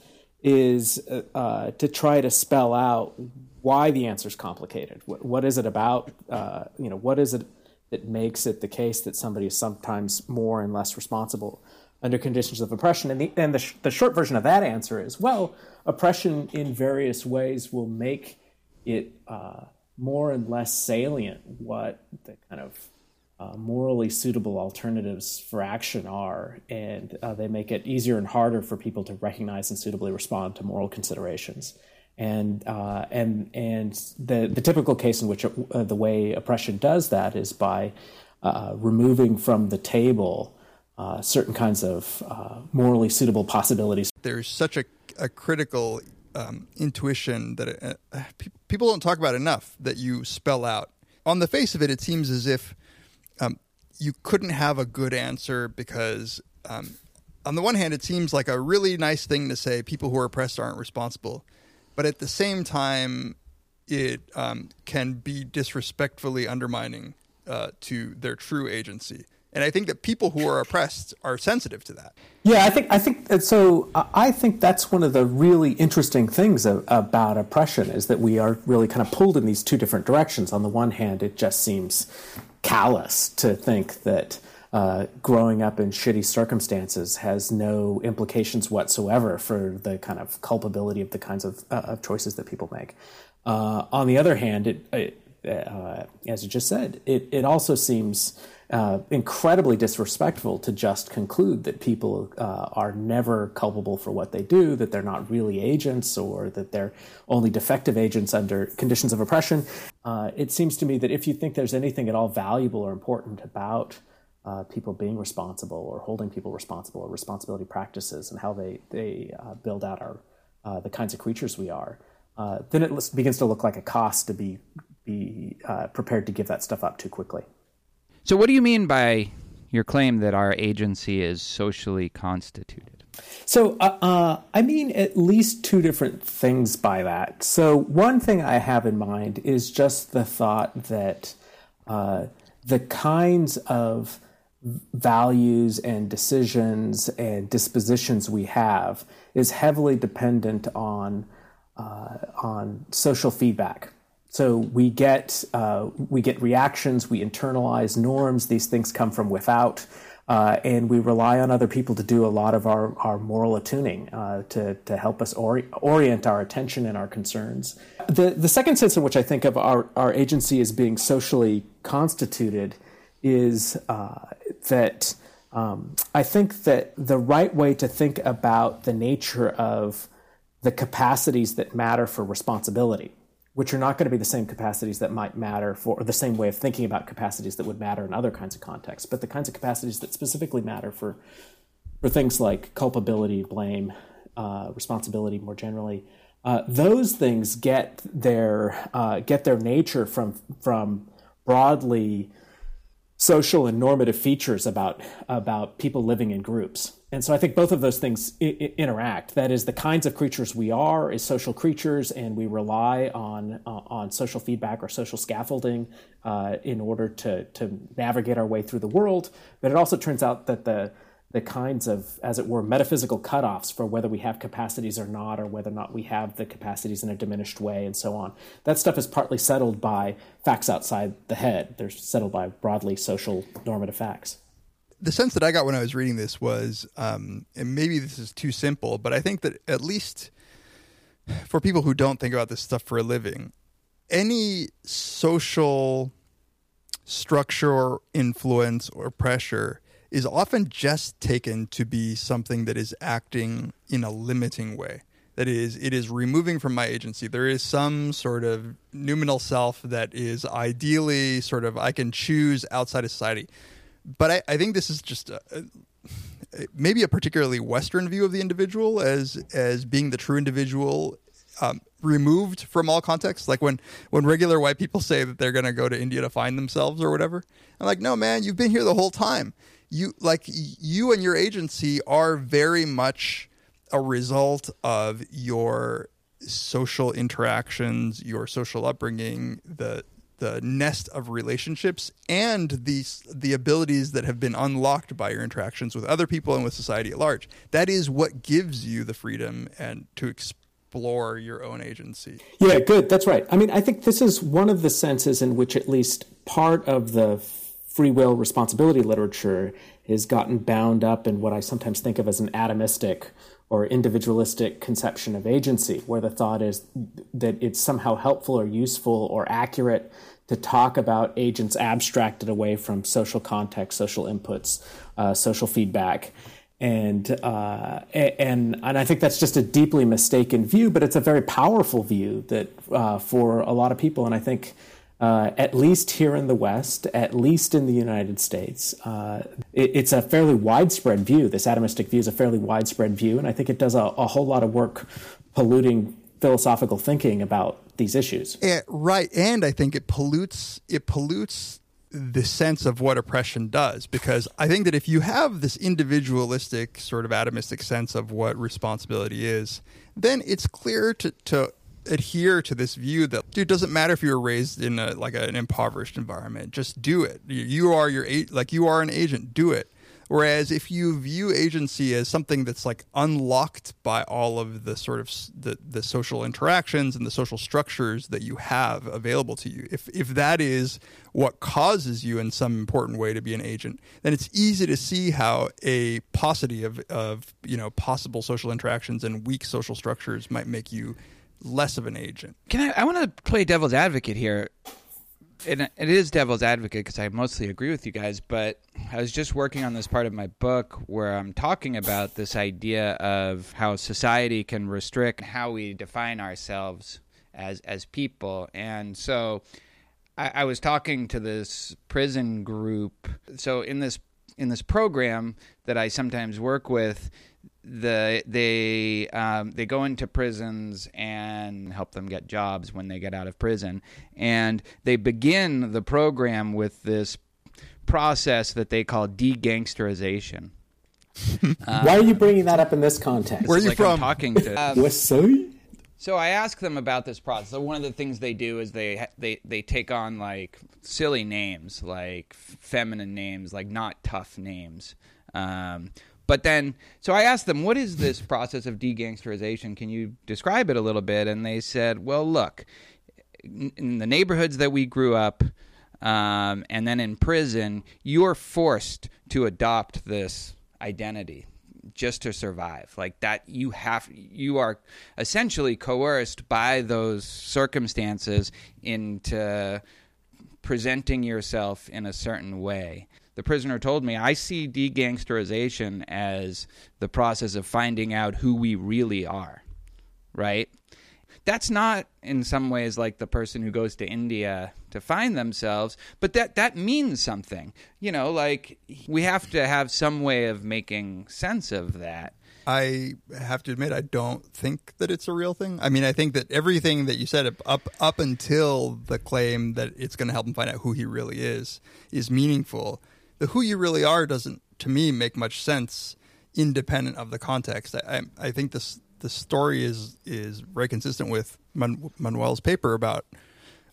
is uh, to try to spell out why the answer is complicated. What, what is it about? Uh, you know, what is it that makes it the case that somebody is sometimes more and less responsible under conditions of oppression? And the and the, sh- the short version of that answer is well, oppression in various ways will make it uh, more and less salient what the kind of uh, morally suitable alternatives for action are, and uh, they make it easier and harder for people to recognize and suitably respond to moral considerations. And uh, and and the the typical case in which uh, the way oppression does that is by uh, removing from the table uh, certain kinds of morally suitable possibilities. there's such a, a critical um, intuition that pe- people don't talk about enough that you spell out. On the face of it, it seems as if you couldn't have a good answer because, um, on the one hand, it seems like a really nice thing to say people who are oppressed aren't responsible. But at the same time, it um, can be disrespectfully undermining uh, to their true agency. And I think that people who are oppressed are sensitive to that. Yeah, I think I think so. I- think that's one of the really interesting things about oppression is that we are really kind of pulled in these two different directions. On the one hand, it just seems callous to think that uh, growing up in shitty circumstances has no implications whatsoever for the kind of culpability of the kinds of, uh, of choices that people make. Uh, on the other hand, it, it uh, as you just said, it, it also seems uh, incredibly disrespectful to just conclude that people uh, are never culpable for what they do, that they're not really agents, or that they're only defective agents under conditions of oppression. Uh, it seems to me that if you think there's anything at all valuable or important about uh, people being responsible or holding people responsible or responsibility practices and how they, they uh, build out our, the kinds of creatures we are, then it begins to look like a cost to be, be prepared to give that stuff up too quickly. So what do you mean by your claim that our agency is socially constituted? So, uh, uh, I mean, at least two different things by that. So, one thing I have in mind is just the thought that uh, the kinds of values and decisions and dispositions we have is heavily dependent on uh, on social feedback. So we get uh, we get reactions, we internalize norms. These things come from without, uh, and we rely on other people to do a lot of our, our moral attuning uh, to to help us ori- orient our attention and our concerns. The the second sense in which I think of our our agency as being socially constituted is uh, that um, I think that the right way to think about the nature of the capacities that matter for responsibility, which are not going to be the same capacities that might matter for, or the same way of thinking about capacities that would matter in other kinds of contexts, but the kinds of capacities that specifically matter for, for things like culpability, blame, uh, responsibility more generally. Uh, those things get their uh, get their nature from from broadly social and normative features about about people living in groups. And so I think both of those things I- I- interact. That is, the kinds of creatures we are is social creatures, and we rely on uh, on social feedback or social scaffolding uh, in order to to navigate our way through the world. But it also turns out that the the kinds of, as it were, metaphysical cutoffs for whether we have capacities or not, or whether or not we have the capacities in a diminished way, and so on. That stuff is partly settled by facts outside the head. They're settled by broadly social normative facts. The sense that I got when I was reading this was, um, and maybe this is too simple, but I think that at least for people who don't think about this stuff for a living, any social structure or influence or pressure is often just taken to be something that is acting in a limiting way. That is, it is removing from my agency. There is some sort of noumenal self that is ideally sort of I can choose outside of society. But I, I think this is just a, a, maybe a particularly Western view of the individual as as being the true individual um, removed from all context. Like when when regular white people say that they're going to go to India to find themselves or whatever, I'm like, no, man, you've been here the whole time. You like you and your agency are very much a result of your social interactions, your social upbringing, the the nest of relationships and the the abilities that have been unlocked by your interactions with other people and with society at large. That is what gives you the freedom and to explore your own agency. Yeah, good. That's right. I mean, I think this is one of the senses in which at least part of the free will responsibility literature has gotten bound up in what I sometimes think of as an atomistic or individualistic conception of agency, where the thought is that it's somehow helpful or useful or accurate to talk about agents abstracted away from social context, social inputs, uh, social feedback. And, uh, and and I think that's just a deeply mistaken view, but it's a very powerful view that uh, for a lot of people. And I think uh, at least here in the West, at least in the United States, uh, it, it's a fairly widespread view. This atomistic view is a fairly widespread view, and I think it does a, a whole lot of work polluting philosophical thinking about these issues. Yeah, right, and I think it pollutes it pollutes the sense of what oppression does because I think that if you have this individualistic sort of atomistic sense of what responsibility is, then it's clear to to adhere to this view that dude doesn't matter if you were raised in a like an impoverished environment just do it. You, are your like you are an agent do it. Whereas if you view agency as something that's like unlocked by all of the sort of the, the social interactions and the social structures that you have available to you if if that is what causes you in some important way to be an agent then it's easy to see how a paucity of of you know possible social interactions and weak social structures might make you less of an agent. Can I? I want to play devil's advocate here. And it is devil's advocate because I mostly agree with you guys, but I was just working on this part of my book where I'm talking about this idea of how society can restrict how we define ourselves as as people, and so I, I was talking to this prison group. So in this in this program that I sometimes work with, the they um, they go into prisons and help them get jobs when they get out of prison, and they begin the program with this process that they call de-gangsterization. Why are you bringing that up in this context? Where are you Like I'm from? talking to um, West Side? So I ask them about this process. So one of the things they do is they they they take on like silly names, like feminine names, like not tough names. Um, but then, so I asked them, "What is this process of de-gangsterization? Can you describe it a little bit?" And they said, "Well, look, in the neighborhoods that we grew up." Um, and then in prison, you're forced to adopt this identity just to survive like that you have you are essentially coerced by those circumstances into presenting yourself in a certain way the prisoner told me i see de-gangsterization as the process of finding out who we really are right that's not in some ways like the person who goes to India to find themselves, but that that means something. You know, like we have to have some way of making sense of that. I have to admit, I don't think that it's a real thing. I mean, I think that everything that you said up up until the claim that it's going to help him find out who he really is is meaningful. The who you really are doesn't, to me, make much sense independent of the context. I I, I think this the story is is very consistent with Man- Manuel's paper about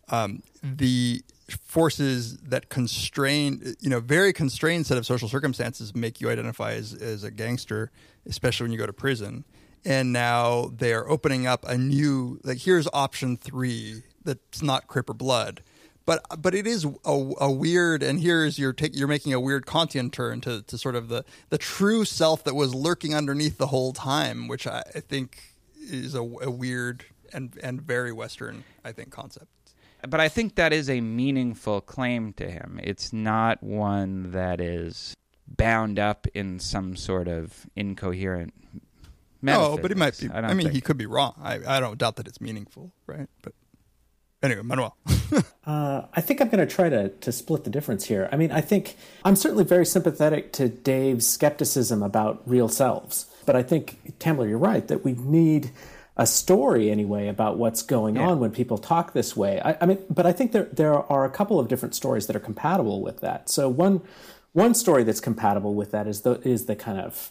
um, the forces that constrain, you know, very constrained set of social circumstances make you identify as, as a gangster, especially when you go to prison. And now they are opening up a new, like, here's option three that's not Crip or Blood, but but it is a, a weird and here's you're take, you're making a weird Kantian turn to, to sort of the the true self that was lurking underneath the whole time, which I, I think is a, a weird and and very Western I think concept. But I think that is a meaningful claim to him. It's not one that is bound up in some sort of incoherent. No, but he might be. I, I, mean, think- he could be wrong. I, I don't doubt that it's meaningful, right? But anyway, Manuel. Uh, I think I'm going to try to to split the difference here. I mean, I think I'm certainly very sympathetic to Dave's skepticism about real selves, but I think Tamler, you're right that we need a story anyway about what's going on when people talk this way. I, I mean, but I think there there are a couple of different stories that are compatible with that. So one one story that's compatible with that is the is the kind of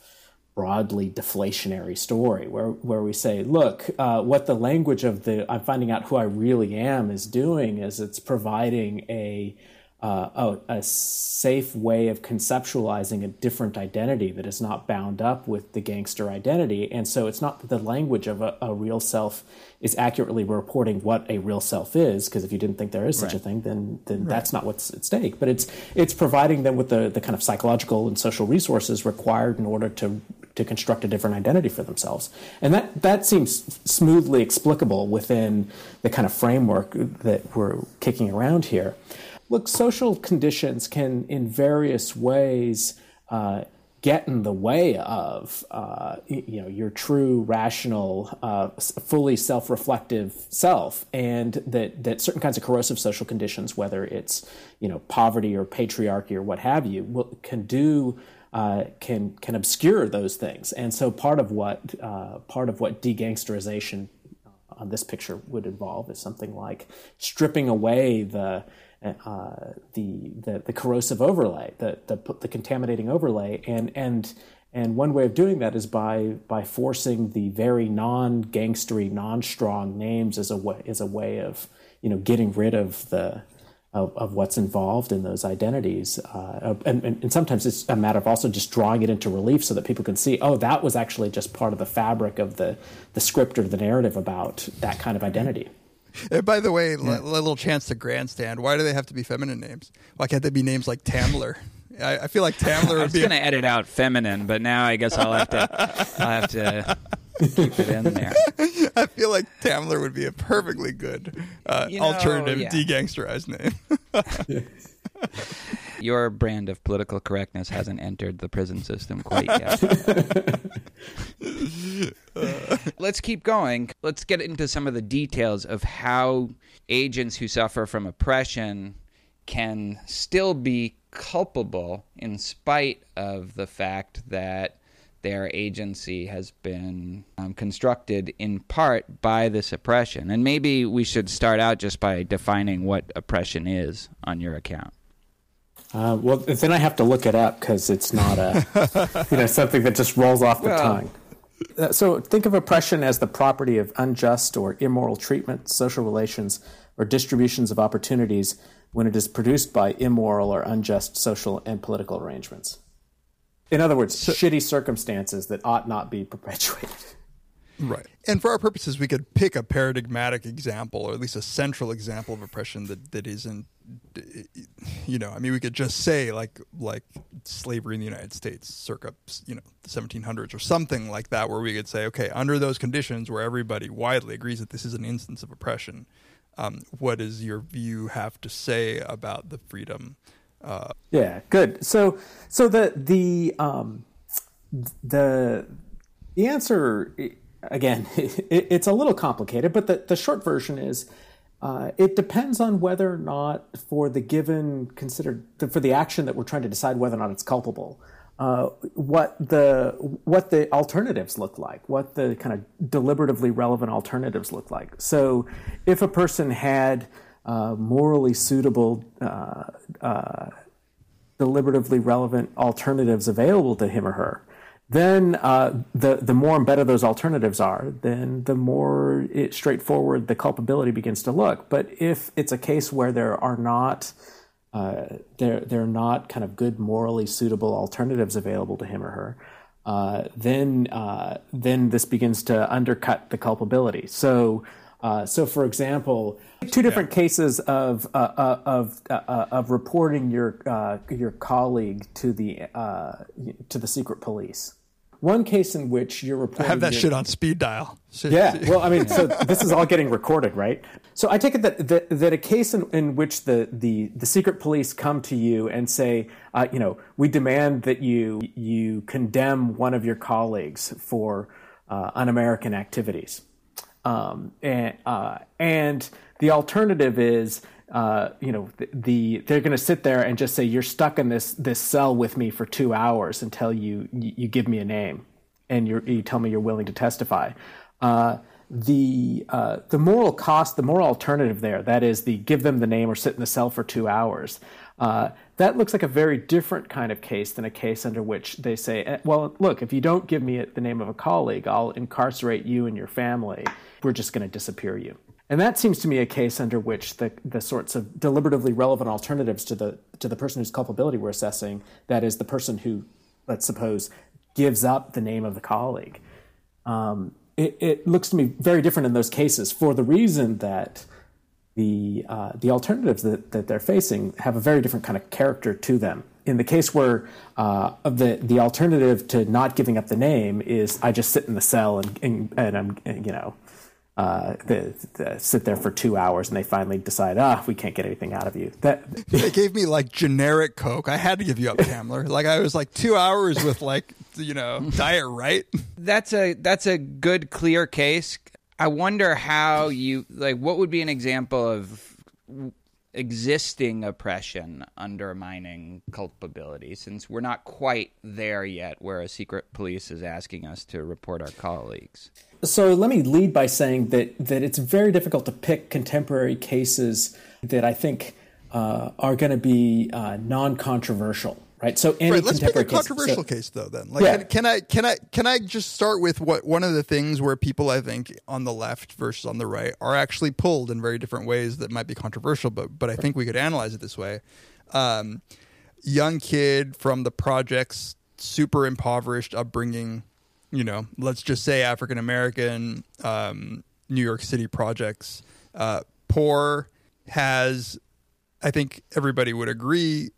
broadly deflationary story where where we say, look, uh, what the language of the I'm finding out who I really am is doing is it's providing a uh, a, a safe way of conceptualizing a different identity that is not bound up with the gangster identity. And so it's not that the language of a, a real self is accurately reporting what a real self is, because if you didn't think there is such a thing, then then that's not what's at stake. But it's it's providing them with the, the kind of psychological and social resources required in order to to construct a different identity for themselves. And that, that seems smoothly explicable within the kind of framework that we're kicking around here. Look, social conditions can, in various ways, uh, get in the way of uh, you know your true rational uh, fully self-reflective self and that that certain kinds of corrosive social conditions whether it's you know poverty or patriarchy or what have you will, can do uh, can can obscure those things. And so part of what uh, part of what degangsterization on this picture would involve is something like stripping away the uh, the, the the corrosive overlay, the, the the contaminating overlay, and and and one way of doing that is by by forcing the very non-gangstery, non-strong names as a way as a way of you know getting rid of the of, of what's involved in those identities. Uh, and, and, and sometimes it's a matter of also just drawing it into relief so that people can see, oh, that was actually just part of the fabric of the, the script or the narrative about that kind of identity. And by the way, li- little chance to grandstand. Why do they have to be feminine names? Why can't they be names like Tamler? I, I feel like Tamler I was going to edit out feminine, but now I guess I'll have to. I'll have to keep it in there. I feel like Tamler would be a perfectly good uh, You know, alternative yeah. degangsterized name. Your brand of political correctness hasn't entered the prison system quite yet. Let's keep going. Let's get into some of the details of how agents who suffer from oppression can still be culpable in spite of the fact that their agency has been um, constructed in part by this oppression. And maybe we should start out just by defining what oppression is on your account. Uh, well, then I have to look it up because it's not a you know something that just rolls off the Well- tongue. Uh, so think of oppression as the property of unjust or immoral treatment, social relations, or distributions of opportunities when it is produced by immoral or unjust social and political arrangements. In other words, shitty circumstances that ought not be perpetuated. Right. And for our purposes, we could pick a paradigmatic example, or at least a central example of oppression that, that isn't, you know, I mean, we could just say like like slavery in the United States, circa you know the 1700s, or something like that, where we could say, okay, under those conditions, where everybody widely agrees that this is an instance of oppression, um, what does your view have to say about the freedom? Uh, Yeah, good. So, so the the um, the the answer again, it, it's a little complicated, but the the short version is. Uh, it depends on whether or not, for the given considered for the action that we're trying to decide whether or not it's culpable, uh, what the what the alternatives look like, what the kind of deliberatively relevant alternatives look like. So, if a person had uh, morally suitable uh, uh, deliberatively relevant alternatives available to him or her, then uh, the the more and better those alternatives are, then the more it, straightforward the culpability begins to look. But if it's a case where there are not uh, there there are not kind of good morally suitable alternatives available to him or her, uh, then uh, then this begins to undercut the culpability. So Uh, so, for example, two different cases of uh, uh, of uh, uh, of reporting your uh, your colleague to the uh, to the secret police. One case in which you're reporting I have that your- shit on speed dial. Yeah, well, I mean, so this is all getting recorded, right? So I take it that that, that a case in, in which the, the the secret police come to you and say, uh, you know, we demand that you you condemn one of your colleagues for uh, un-American activities, um, and uh, and the alternative is. Uh, you know, the, the they're going to sit there and just say you're stuck in this this cell with me for two hours until you you, give me a name and you tell me you're willing to testify. Uh, the uh, the moral cost, the moral alternative there, that is the give them the name or sit in the cell for two hours. Uh, that looks like a very different kind of case than a case under which they say, eh, well, look, if you don't give me the name of a colleague, I'll incarcerate you and your family. We're just going to disappear you. And that seems to me a case under which the, the sorts of deliberatively relevant alternatives to the to the person whose culpability we're assessing, that is the person who, let's suppose, gives up the name of the colleague. Um, it, it looks to me very different in those cases for the reason that the uh, the alternatives that, that they're facing have a very different kind of character to them. In the case where uh, of the the alternative to not giving up the name is I just sit in the cell and and, and I'm and, you know uh, the, the, sit there for two hours and they finally decide ah we can't get anything out of you. That they gave me like generic Coke. I had to give you up, Tamler. like I was like two hours with like you know diet right. That's a that's a good clear case. I wonder how you like what would be an example of existing oppression undermining culpability since we're not quite there yet where a secret police is asking us to report our colleagues. So let me lead by saying that that it's very difficult to pick contemporary cases that I think uh, are going to be uh, non-controversial, right? So any right, let's pick a contemporary case- controversial so- case though. Then, like, Yeah. can, can I can I can I just start with what one of the things where people I think on the left versus on the right are actually pulled in very different ways that might be controversial, but but I think we could analyze it this way. Um, young kid from the projects, super impoverished upbringing. You know, let's just say African American, um, New York City projects, uh, poor has I think everybody would agree,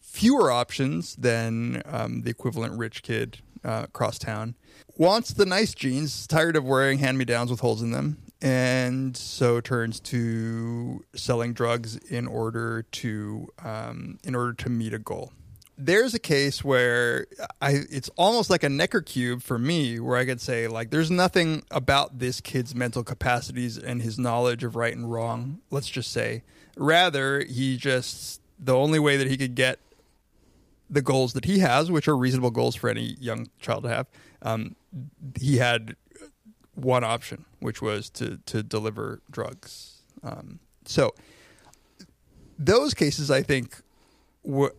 fewer options than um, the equivalent rich kid uh, across town. Wants the nice jeans, tired of wearing hand me downs with holes in them, and so turns to selling drugs in order to um, in order to meet a goal. There's a case where I it's almost like a Necker cube for me, where I could say like, there's nothing about this kid's mental capacities and his knowledge of right and wrong. Let's just say, rather he just the only way that he could get the goals that he has, which are reasonable goals for any young child to have, um, he had one option, which was to to deliver drugs. Um, so those cases, I think, were,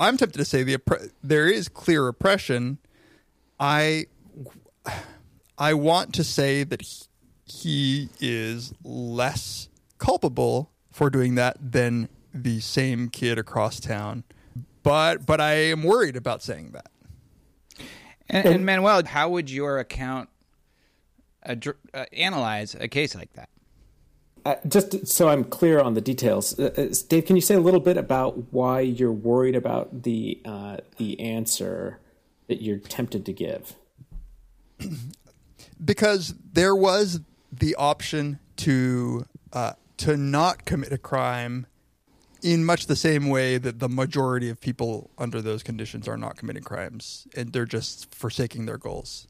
I'm tempted to say the there is clear oppression. I I want to say that he, he is less culpable for doing that than the same kid across town. But but I am worried about saying that. And, and Manuel, how would your account addr- uh, analyze a case like that? Uh, just so I'm clear on the details, uh, uh, Dave, can you say a little bit about why you're worried about the uh, the answer that you're tempted to give? because there was the option to uh, to not commit a crime in much the same way that the majority of people under those conditions are not committing crimes and they're just forsaking their goals.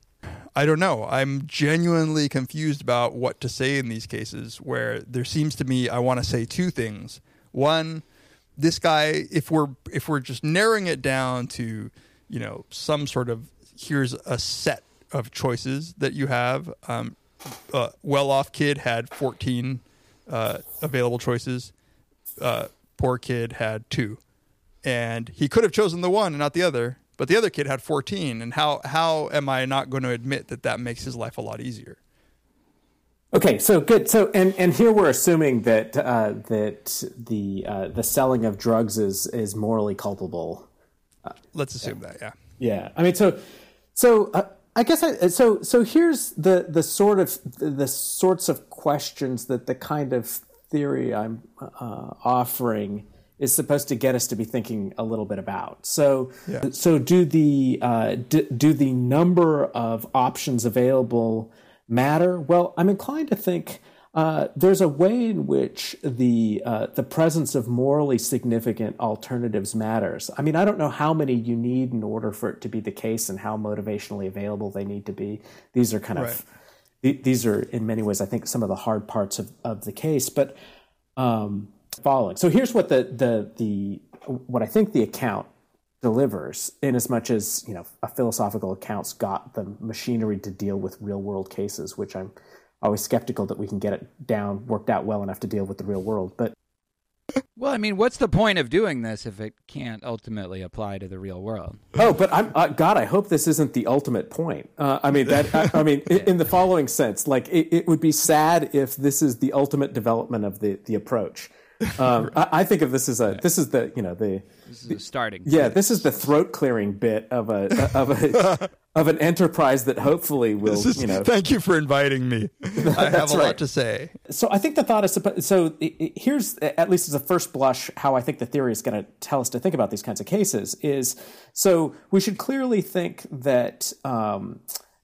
I don't know. I'm genuinely confused about what to say in these cases where there seems to me I want to say two things. One, this guy if we're if we're just narrowing it down to, you know, some sort of here's a set of choices that you have. Um, well-off kid had 14 uh, available choices. Uh, poor kid had two, and he could have chosen the one and not the other. But the other kid had 14, and how how am I not going to admit that that makes his life a lot easier? Okay, so good. So and and here we're assuming that uh, that the uh, the selling of drugs is is morally culpable. Let's assume that, yeah. Yeah, I mean, so so uh, I guess I, so. So here's the the sort of the sorts of questions that the kind of theory I'm uh, offering is supposed to get us to be thinking a little bit about. So, Yeah. so do the uh, do, do the number of options available matter? Well, I'm inclined to think uh, there's a way in which the uh, the presence of morally significant alternatives matters. I mean, I don't know how many you need in order for it to be the case, and how motivationally available they need to be. These are kind Right. of th- these are in many ways, I think, some of the hard parts of, of the case. But um, following, so here's what the the the what I think the account delivers, in as much as you know, a philosophical account's got the machinery to deal with real world cases, which I'm always skeptical that we can get it down worked out well enough to deal with the real world. But Well, I mean, what's the point of doing this if it can't ultimately apply to the real world? Oh, but I'm uh, God. I hope this isn't the ultimate point. Uh, I mean that. I, I mean, in, in the following sense, like it, it would be sad if this is the ultimate development of the the approach. Um, I, I think of this as a this is the you know the This is a starting. yeah this is the throat clearing bit of a of a of an enterprise that hopefully will This is- you know thank you for inviting me. I have a lot to say. so I think the thought is suppo- so. i i here's at least as a first blush how I think the theory is going to tell us to think about these kinds of cases is so we should clearly think that um,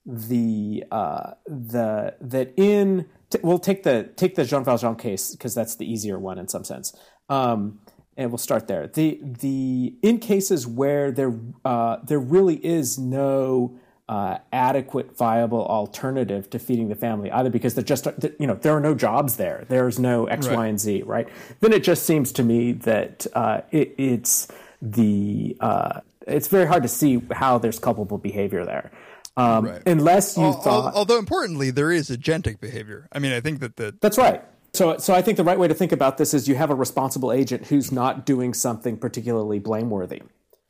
the uh, the that in t- we'll take the take the Jean Valjean case because that's the easier one in some sense. Um, and we'll start there. The the in cases where there uh, there really is no uh, adequate, viable alternative to feeding the family, either because there just you know there are no jobs there, there's no X, Y, Right. and Z, right? Then it just seems to me that uh, it, it's the uh, it's very hard to see how there's culpable behavior there, um, Right. unless you Al- thought. al- although importantly, there is agentic behavior. I mean, I think that the That's right. So, so I think the right way to think about this is you have a responsible agent who's not doing something particularly blameworthy.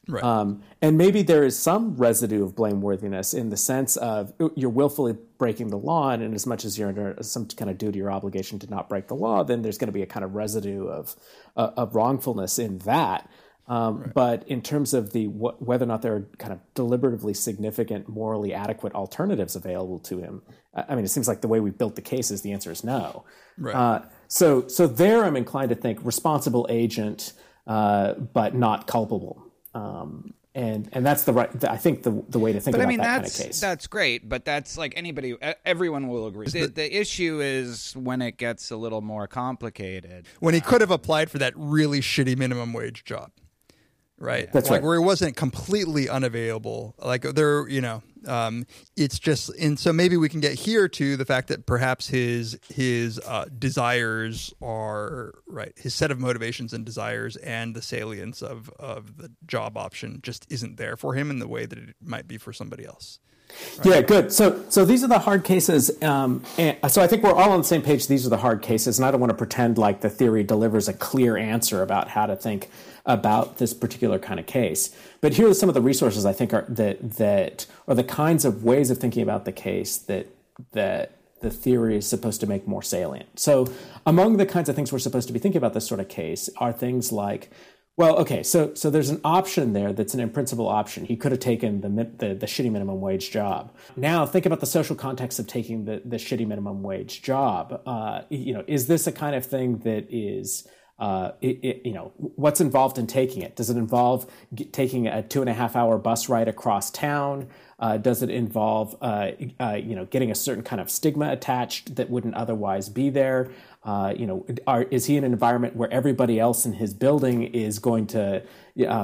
right. Um, and maybe there is some residue of blameworthiness in the sense of you're willfully breaking the law, and in as much as you're under some kind of duty or obligation to not break the law, then there's going to be a kind of residue of uh, of wrongfulness in that. Um, But in terms of the wh- whether or not there are kind of deliberatively significant, morally adequate alternatives available to him, I I mean, it seems like the way we built the case is the answer is no. Right. Uh, so, so there, I'm inclined to think responsible agent, uh, but not culpable. Um, and and that's the right. I think the the way to think But I about mean, that that's kind of case. that's great. But that's like anybody, everyone will agree. The, the issue is when it gets a little more complicated. when he could have applied for that really shitty minimum wage job. Right. That's like right. where he wasn't completely unavailable. Like there, you know, um, it's just, and so maybe we can get here to the fact that perhaps his his uh, desires are right. His set of motivations and desires and the salience of of the job option just isn't there for him in the way that it might be for somebody else. Yeah, good. So, so these are the hard cases. Um, so I think we're all on the same page. These are the hard cases, and I don't want to pretend like the theory delivers a clear answer about how to think about this particular kind of case. But here are some of the resources I think are that that are the kinds of ways of thinking about the case that that the theory is supposed to make more salient. So, among the kinds of things we're supposed to be thinking about this sort of case are things like well, okay, so so there's an option there that's an principle option. He could have taken the, the the shitty minimum wage job. Now think about the social context of taking the the shitty minimum wage job. Uh, you know, is this a kind of thing that is uh, it, it, you know, what's involved in taking it? Does it involve g- taking a two and a half hour bus ride across town? Uh, does it involve, uh, uh, you know, getting a certain kind of stigma attached that wouldn't otherwise be there? Uh, you know, are, is he in an environment where everybody else in his building is going to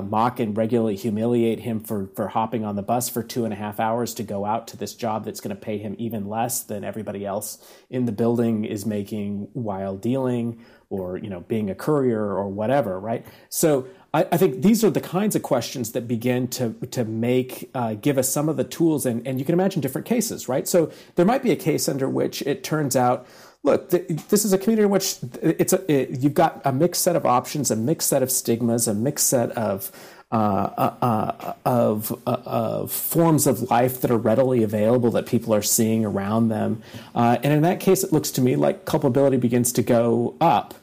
mock and regularly humiliate him for for hopping on the bus for two and a half hours to go out to this job that's going to pay him even less than everybody else in the building is making while dealing or you know being a courier or whatever, right? So I, I think these are the kinds of questions that begin to to make uh, give us some of the tools, and and you can imagine different cases, right? So there might be a case under which it turns out. Look, th- this is a community in which it's a, it, you've got a mixed set of options, a mixed set of stigmas, a mixed set of uh, uh, uh, of uh, of forms of life that are readily available that people are seeing around them, and in that case, it looks to me like culpability begins to go up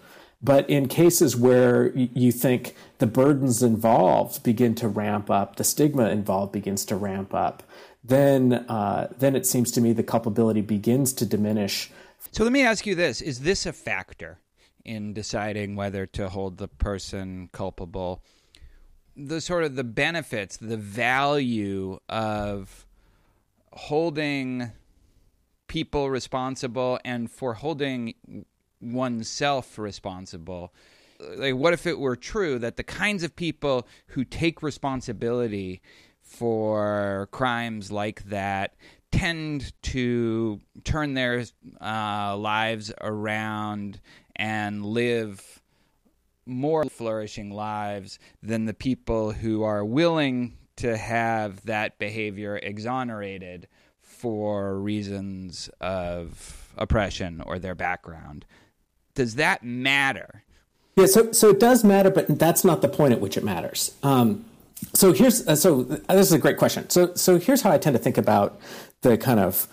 But in cases where you think the burdens involved begin to ramp up, the stigma involved begins to ramp up, then uh, then it seems to me the culpability begins to diminish. So let me ask you this: Is this a factor in deciding whether to hold the person culpable? The sort of the benefits, the value of holding people responsible and for holding oneself responsible. Like, what if it were true that the kinds of people who take responsibility for crimes like that tend to turn their uh, lives around and live more flourishing lives than the people who are willing to have that behavior exonerated for reasons of oppression or their background. Does that matter? Yeah, so so it does matter, but that's not the point at which it matters. Um, so here's uh, so uh, this is a great question. So so here's how I tend to think about the kind of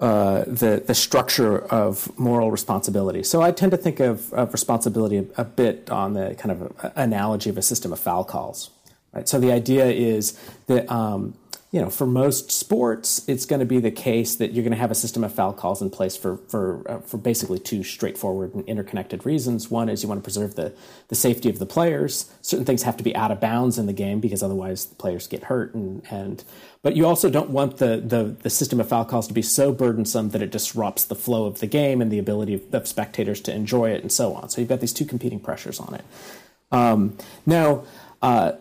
uh, the the structure of moral responsibility. So I tend to think of, of responsibility a, a, bit on the kind of analogy of a system of foul calls. Right. So the idea is that um, you know, for most sports, it's going to be the case that you're going to have a system of foul calls in place for for uh, for basically two straightforward and interconnected reasons. One is you want to preserve the the safety of the players. Certain things have to be out of bounds in the game because otherwise the players get hurt, and and but you also don't want the the the system of foul calls to be so burdensome that it disrupts the flow of the game and the ability of, of spectators to enjoy it, and so on. So you've got these two competing pressures on it. Um, now uh,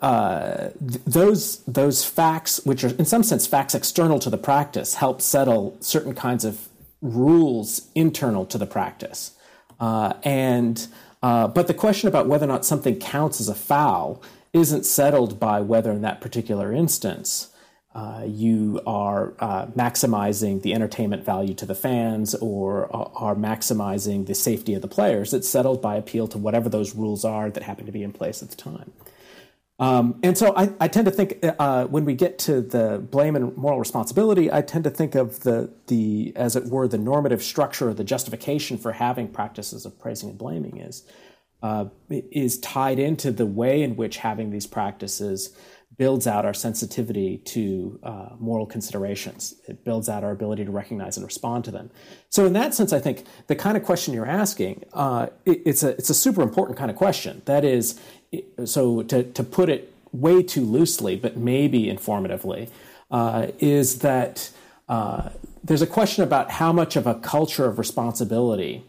uh, th- those those facts, which are in some sense facts external to the practice, help settle certain kinds of rules internal to the practice. Uh, and uh, but the question about whether or not something counts as a foul isn't settled by whether, in that particular instance, uh, you are uh, maximizing the entertainment value to the fans or are maximizing the safety of the players. It's settled by appeal to whatever those rules are that happen to be in place at the time. Um, and so I, I, tend to think uh, when we get to the blame and moral responsibility, I tend to think of the, the as it were, the normative structure or the justification for having practices of praising and blaming is uh, is tied into the way in which having these practices builds out our sensitivity to uh, moral considerations. It builds out our ability to recognize and respond to them. So, in that sense, I think the kind of question you're asking uh, it, it's a it's a super important kind of question. That is, so to to put it way too loosely, but maybe informatively, uh, is that uh, there's a question about how much of a culture of responsibility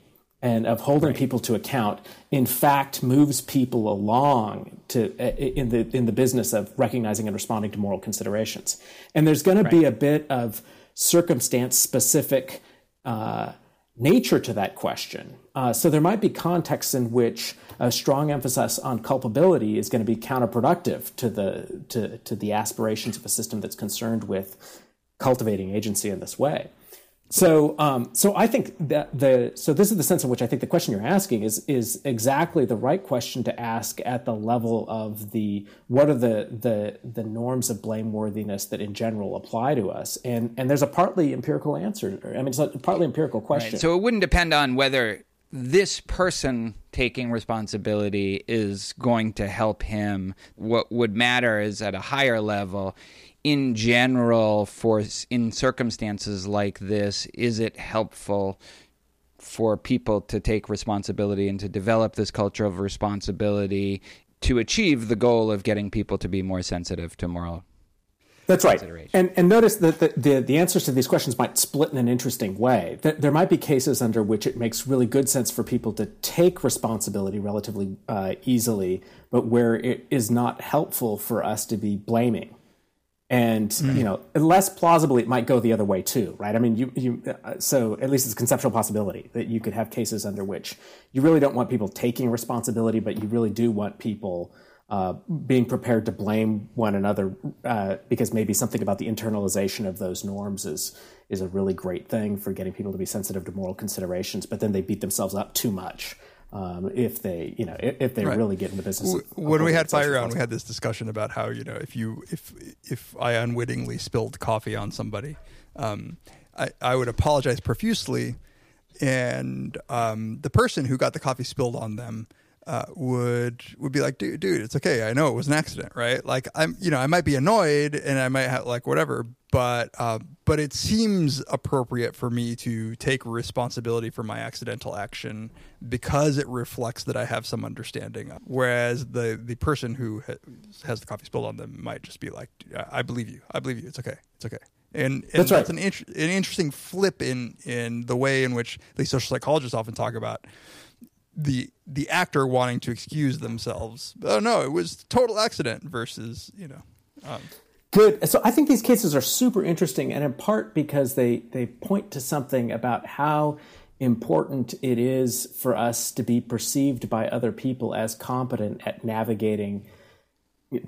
and of holding right. people to account in fact moves people along to in the in the business of recognizing and responding to moral considerations and there's going right. to be a bit of circumstance specific uh, nature to that question uh, so there might be contexts in which a strong emphasis on culpability is going to be counterproductive to the to, to the aspirations of a system that's concerned with cultivating agency in this way so, um, so I think that the so this is the sense in which I think the question you're asking is is exactly the right question to ask at the level of the what are the the the norms of blameworthiness that in general apply to us, and and there's a partly empirical answer. I mean, it's a partly empirical question. Right. So it wouldn't depend on whether this person taking responsibility is going to help him. What would matter is at a higher level in general for in circumstances like this is it helpful for people to take responsibility and to develop this culture of responsibility to achieve the goal of getting people to be more sensitive to moral that's right. And, and notice that the, the, the, answers to these questions might split in an interesting way. There, there, might be cases under which it makes really good sense for people to take responsibility relatively uh, easily, but where it is not helpful for us to be blaming and mm. you know less plausibly it might go the other way too right i mean you you uh, so at least it's a conceptual possibility that you could have cases under which you really don't want people taking responsibility but you really do want people uh, being prepared to blame one another uh, because maybe something about the internalization of those norms is is a really great thing for getting people to be sensitive to moral considerations but then they beat themselves up too much um, if they, you know, if, if they right. really get in the business. Of, when we had Fiery On, we had this discussion about how you know if you if if I unwittingly spilled coffee on somebody, um, I I would apologize profusely, and um, the person who got the coffee spilled on them uh, would would be like, dude, dude, it's okay. I know it was an accident, right? Like I'm, you know, I might be annoyed and I might have like whatever, but uh, but it seems appropriate for me to take responsibility for my accidental action because it reflects that I have some understanding. Whereas the the person who ha- has the coffee spilled on them might just be like, I believe you, I believe you. It's okay, it's okay. And, and That's right. an, int- an interesting flip in in the way in which the social psychologists often talk about the the actor wanting to excuse themselves. Oh no, it was total accident versus you know. Um, Good. So I think these cases are super interesting, and in part because they they point to something about how important it is for us to be perceived by other people as competent at navigating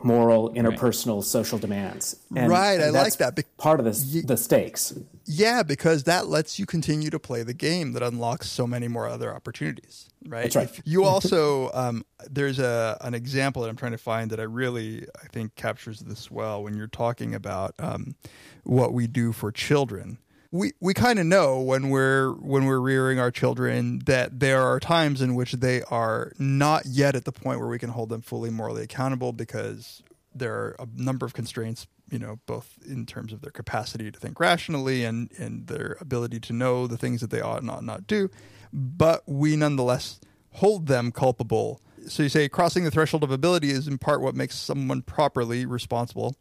moral, interpersonal, social demands. And- Right, I and like that. Be- part of the the stakes. yeah, because that lets you continue to play the game that unlocks so many more other opportunities. Right. That's right. If you also um, there's a an example that I'm trying to find that I really I think captures this well when you're talking about um, what we do for children. We we kind of know when we're when we're rearing our children that there are times in which they are not yet at the point where we can hold them fully morally accountable because there are a number of constraints you know both in terms of their capacity to think rationally and and their ability to know the things that they ought not not do. But we nonetheless hold them culpable. So you say crossing the threshold of ability is in part what makes someone properly responsible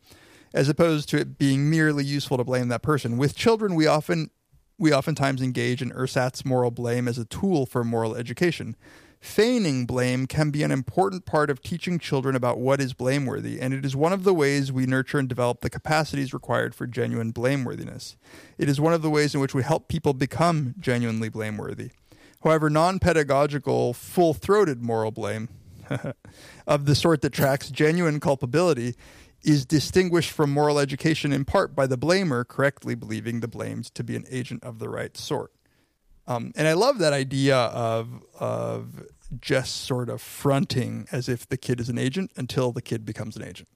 as opposed to it being merely useful to blame that person with children we often we oftentimes engage in ersatz moral blame as a tool for moral education Feigning blame can be an important part of teaching children about what is blameworthy, and it is one of the ways we nurture and develop the capacities required for genuine blameworthiness. It is one of the ways in which we help people become genuinely blameworthy. However, non pedagogical, full throated moral blame, of the sort that tracks genuine culpability, is distinguished from moral education in part by the blamer correctly believing the blamed to be an agent of the right sort. Um, and I love that idea of of just sort of fronting as if the kid is an agent until the kid becomes an agent.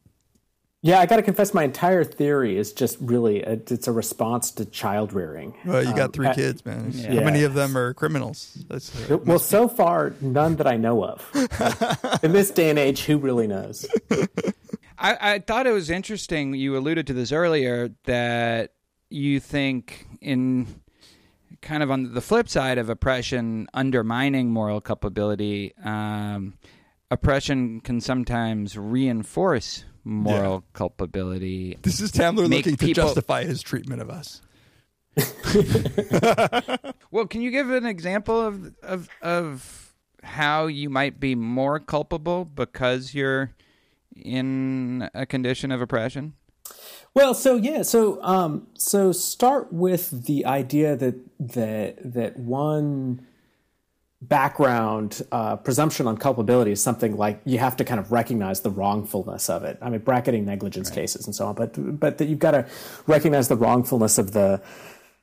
Yeah, I got to confess, my entire theory is just really a, it's a response to child rearing. Well, you got Um, three I- kids, man. How Yeah. many of them are criminals? That's, uh, Well, so far, none that I know of. In this day and age, who really knows? I, I thought it was interesting. You alluded to this earlier that you think in kind of on the flip side of oppression undermining moral culpability, um, oppression can sometimes reinforce moral culpability. this is Tamler Make looking to justify his treatment of us. Well, can you give an example of of of how you might be more culpable because you're in a condition of oppression? Well, so yeah, so um, so start with the idea that that that one background uh, presumption on culpability is something like you have to kind of recognize the wrongfulness of it. I mean, bracketing negligence cases and so on, but but that you've got to recognize the wrongfulness of the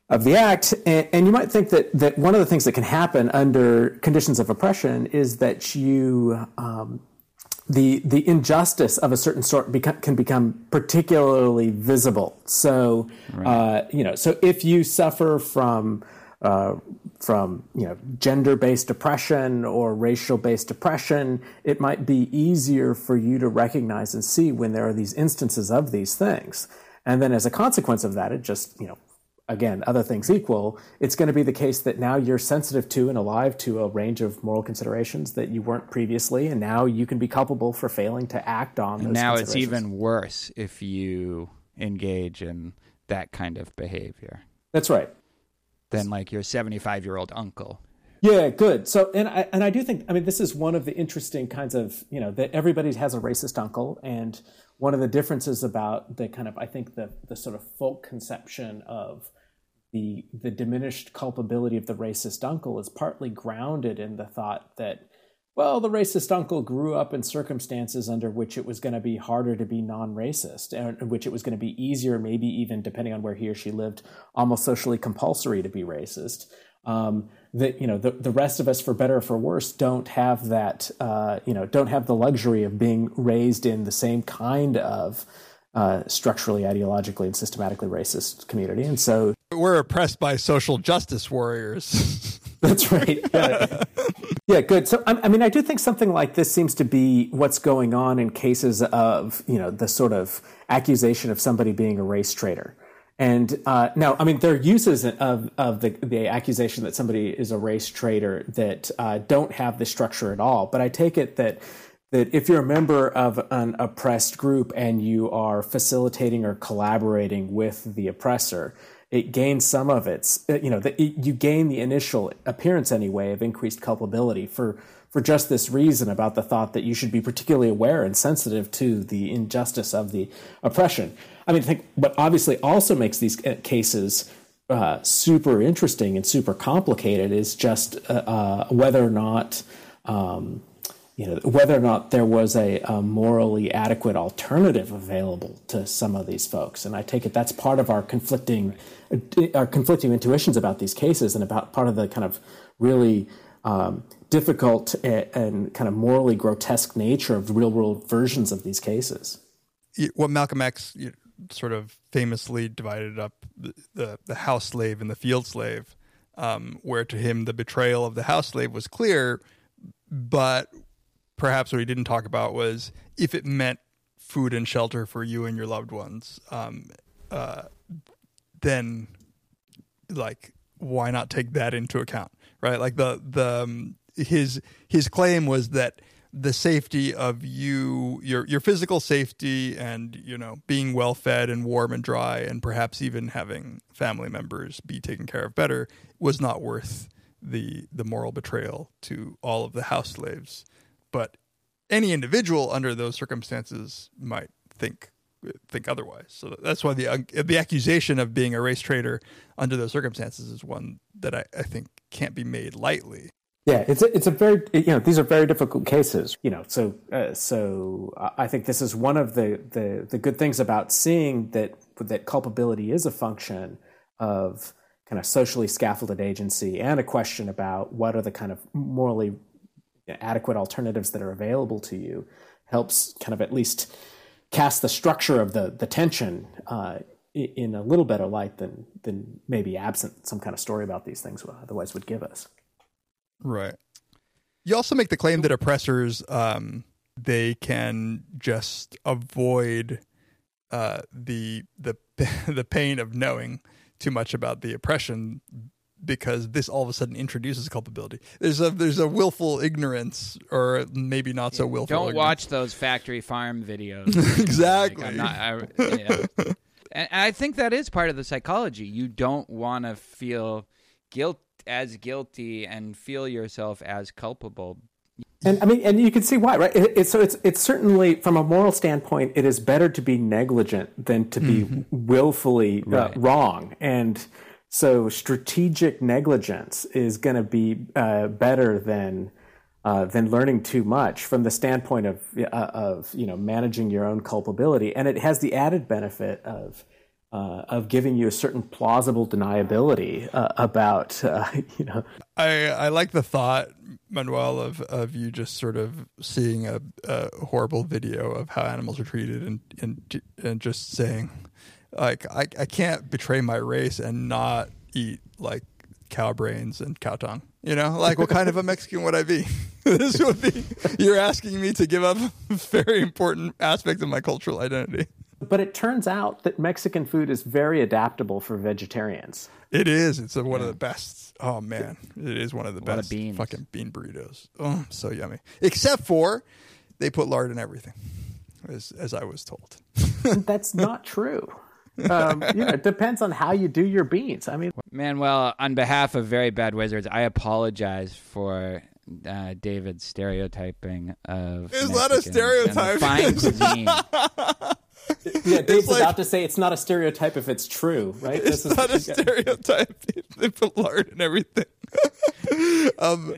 of the act, and, and you might think that that one of the things that can happen under conditions of oppression is that you um, the the injustice of a certain sort beco- can become particularly visible. So, uh, you know, so if you suffer from uh, from you know gender based oppression or racial based oppression, it might be easier for you to recognize and see when there are these instances of these things, and then as a consequence of that, it just you know again, other things equal, it's going to be the case that now you're sensitive to and alive to a range of moral considerations that you weren't previously, and now you can be culpable for failing to act on those. now it's even worse if you engage in that kind of behavior That's right. than like your 75 year old uncle. Yeah, good. So, and I and I do think I mean this is one of the interesting kinds of you know that everybody has a racist uncle, and one of the differences about the kind of I think the the sort of folk conception of the the diminished culpability of the racist uncle is partly grounded in the thought that well the racist uncle grew up in circumstances under which it was going to be harder to be non-racist and in which it was going to be easier maybe even depending on where he or she lived almost socially compulsory to be racist. Um, that you know the, the rest of us for better or for worse don't have that uh, you know don't have the luxury of being raised in the same kind of uh, structurally ideologically and systematically racist community and so We're oppressed by social justice warriors. That's right. Yeah. yeah, good. So, I, I mean, I do think something like this seems to be what's going on in cases of, you know, the sort of accusation of somebody being a race traitor. And uh, now, I mean, there are uses of, of the, the accusation that somebody is a race traitor that uh, don't have the structure at all. But I take it that that if you're a member of an oppressed group and you are facilitating or collaborating with the oppressor, it gains some of its, you know, the, you gain the initial appearance anyway of increased culpability for for just this reason about the thought that you should be particularly aware and sensitive to the injustice of the oppression. I mean, I think what obviously also makes these cases uh, super interesting and super complicated is just uh, uh, whether or not. Um, you know whether or not there was a, a, morally adequate alternative available to some of these folks. And i take it that's part of our conflicting our conflicting intuitions about these cases and about part of the kind of really um, difficult and, and, kind of morally grotesque nature of real world versions of these cases. What malcolm x sort of famously divided up the, the, the house slave and the field slave um, where to him the betrayal of the house slave was clear but perhaps what he didn't talk about was if it meant food and shelter for you and your loved ones, um, uh, then like why not take that into account, right? Like the the um, his his claim was that the safety of you your your physical safety and you know being well fed and warm and dry and perhaps even having family members be taken care of better was not worth the the moral betrayal to all of the house slaves but any individual under those circumstances might think think otherwise. So that's why the uh, the accusation of being a race traitor under those circumstances is one that I, I think can't be made lightly. Yeah, it's a, it's a very you know these are very difficult cases. You know, so uh, so I think this is one of the, the the good things about seeing that that culpability is a function of kind of socially scaffolded agency and a question about what are the kind of morally adequate alternatives that are available to you helps kind of at least cast the structure of the the tension uh, in a little better light than than maybe absent some kind of story about these things otherwise would give us. Right. You also make the claim that oppressors um, they can just avoid uh, the the the pain of knowing too much about the oppression because this all of a sudden introduces culpability. There's a there's a willful ignorance, or maybe not so willful. Don't ignorance. watch those factory farm videos. exactly. Like, not, I, yeah. and I think that is part of the psychology. You don't want to feel guilt as guilty and feel yourself as culpable. And I mean, and you can see why, right? It, it, so it's it's certainly from a moral standpoint, it is better to be negligent than to be mm-hmm. willfully uh, right. wrong. And so strategic negligence is going to be uh, better than uh, than learning too much from the standpoint of uh, of you know managing your own culpability, and it has the added benefit of uh, of giving you a certain plausible deniability uh, about uh, you know. I I like the thought, Manuel, of of you just sort of seeing a, a horrible video of how animals are treated, and and and just saying like I, I can't betray my race and not eat like cow brains and cow tongue. You know, like what kind of a Mexican would I be? this would be you're asking me to give up a very important aspect of my cultural identity. But it turns out that Mexican food is very adaptable for vegetarians. It is. It's a, one yeah. of the best. Oh man, it is one of the a best. Of beans. Fucking bean burritos. Oh, so yummy. Except for they put lard in everything, as as I was told. That's not true um, you know, it depends on how you do your beans. I mean, Manuel, on behalf of Very Bad Wizards, I apologize for uh, David's stereotyping of. It's not a stereotype. Fine cuisine. yeah, Dave's like, about to say it's not a stereotype if it's true, right? It's this not is, a stereotype. they put lard and everything. um,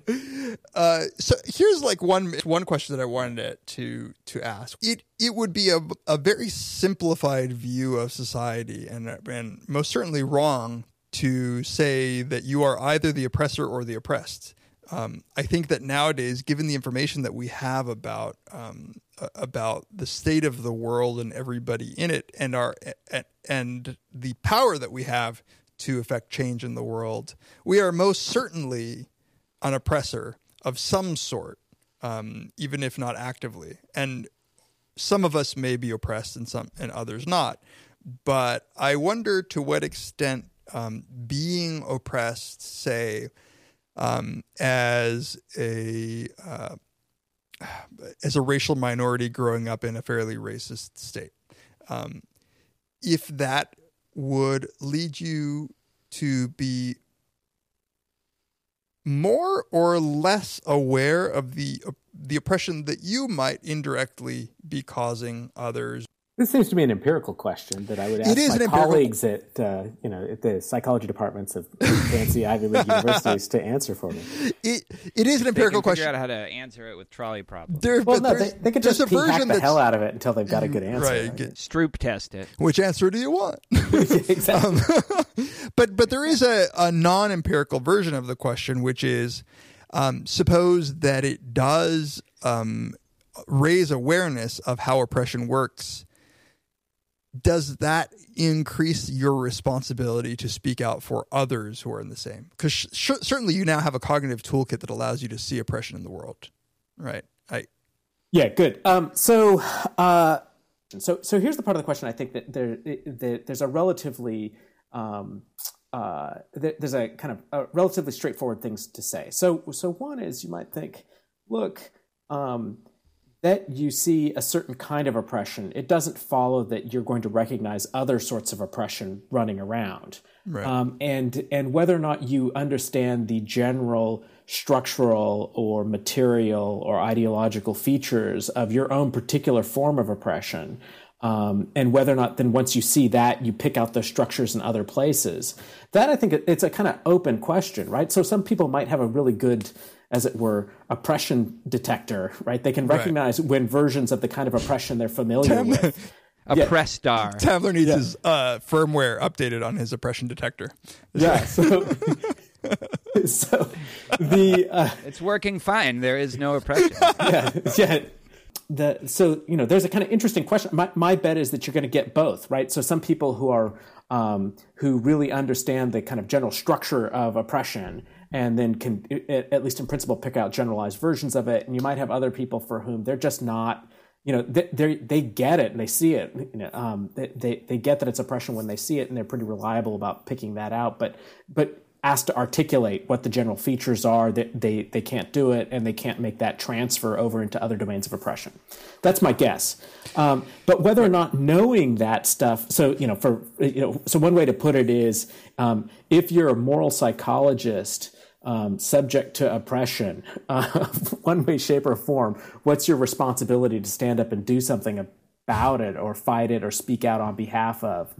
uh, so here's like one one question that I wanted to to ask. It it would be a a very simplified view of society, and and most certainly wrong to say that you are either the oppressor or the oppressed. Um, I think that nowadays, given the information that we have about um, about the state of the world and everybody in it, and our and the power that we have to affect change in the world, we are most certainly an oppressor of some sort, um, even if not actively. And some of us may be oppressed and some and others not. But I wonder to what extent um, being oppressed, say, um, as a uh, as a racial minority growing up in a fairly racist state, um, if that would lead you to be more or less aware of the the oppression that you might indirectly be causing others. This seems to be an empirical question that I would ask is my an empirical- colleagues at uh, you know at the psychology departments of fancy Ivy League universities to answer for me. It it is an They empirical can figure question. out how to answer it with trolley problems. There, Well, no, they, there's, they could just a version the hell out of it until they've got a good answer. right. get- Stroop test it. Which answer do you want? exactly. but but there is a, a non empirical version of the question, which is um, suppose that it does um, raise awareness of how oppression works. Does that increase your responsibility to speak out for others who are in the same? Because sh- certainly you now have a cognitive toolkit that allows you to see oppression in the world, right? I Yeah, good. Um, so, uh, so, so here's the part of the question. I think that there, that there's a relatively, um, uh, there's a kind of a relatively straightforward things to say. So, so one is you might think, look, um, that you see a certain kind of oppression, it doesn't follow that you're going to recognize other sorts of oppression running around. Right. Um, and and whether or not you understand the general structural or material or ideological features of your own particular form of oppression, um, and whether or not then once you see that you pick out those structures in other places. That I think it's a kind of open question, right? So some people might have a really good as it were, oppression detector, right? They can recognize when versions of the kind of oppression they're familiar with. A Yeah. press star. Tamler needs his uh, firmware updated on his oppression detector. Yeah. So, so the uh, It's working fine. There is no oppression. yeah, yeah. The, so you know, there's a kind of interesting question. My, my bet is that you're going to get both, right? So some people who are um, who really understand the kind of general structure of oppression, and then can, at least in principle, pick out generalized versions of it. And you might have other people for whom they're just not. You know, they they they get it and they see it. You know, um, they, they they get that it's oppression when they see it, and they're pretty reliable about picking that out. But but asked to articulate what the general features are that they, they can't do it and they can't make that transfer over into other domains of oppression that's my guess um, but whether or not knowing that stuff so you know for you know so one way to put it is um, if you're a moral psychologist um, subject to oppression uh, one way shape or form what's your responsibility to stand up and do something about it or fight it or speak out on behalf of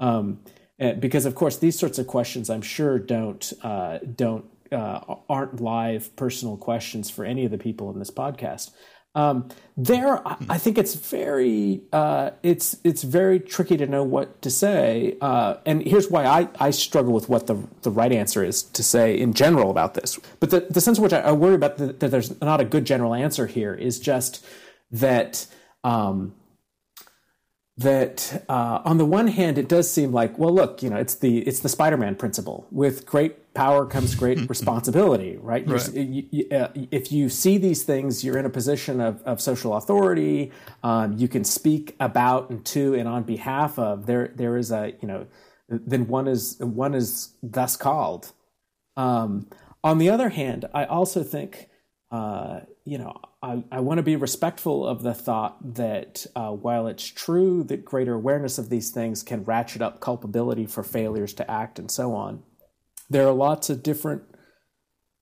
um, uh, because of course these sorts of questions I'm sure don't uh, don't uh, aren't live personal questions for any of the people in this podcast. Um, there, I- think it's very uh, it's it's very tricky to know what to say, uh, and here's why I, I struggle with what the the right answer is to say in general about this. But the, the sense in which I, I worry about the, that there's not a good general answer here is just that. Um, that uh, on the one hand it does seem like well look you know it's the it's the spider-man principle with great power comes great responsibility right, Right. you- you- uh, if you see these things you're in a position of, of social authority um, you can speak about and to and on behalf of. There there is a you know then one is one is thus called. Um, on the other hand, I also think, uh, you know, I, I want to be respectful of the thought that uh, while it's true that greater awareness of these things can ratchet up culpability for failures to act and so on, there are lots of different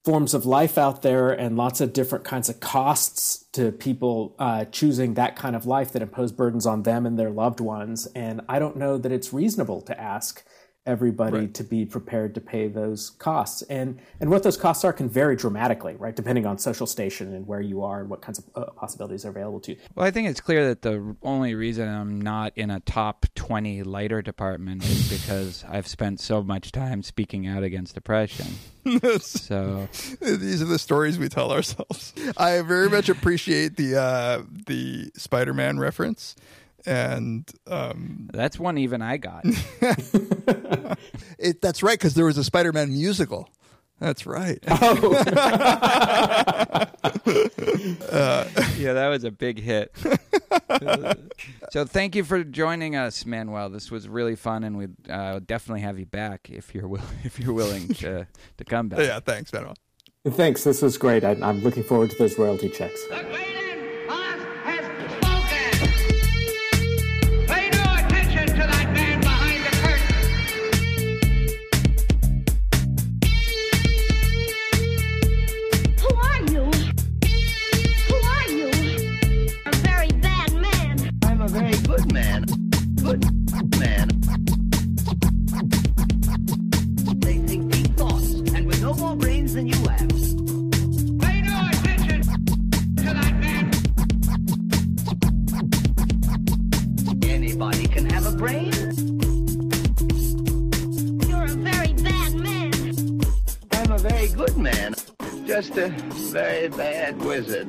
forms of life out there and lots of different kinds of costs to people uh, choosing that kind of life that impose burdens on them and their loved ones. And I don't know that it's reasonable to ask everybody to be prepared to pay those costs. And and what those costs are can vary dramatically, right, depending on social station and where you are and what kinds of uh, possibilities are available to you. Well, I think it's clear that the only reason I'm not in a top 20 Leiter department is because I've spent so much time speaking out against oppression. So, These are the stories we tell ourselves. I very much appreciate the uh, the Spider-Man reference, and um, that's one even I got. it, that's right because there was a Spider-Man musical That's right. Oh, Yeah, that was a big hit. so thank you for joining us, Manuel. This was really fun, and we'd uh, definitely have you back if you're will- if you're willing to to come back. yeah, thanks, Manuel. Thanks. This was great. I, I'm looking forward to those royalty checks. Man. They think deep thoughts, and with no more brains than you have. Pay no attention to that man. Anybody can have a brain. You're a very bad man. I'm a very good man. Just a very bad wizard.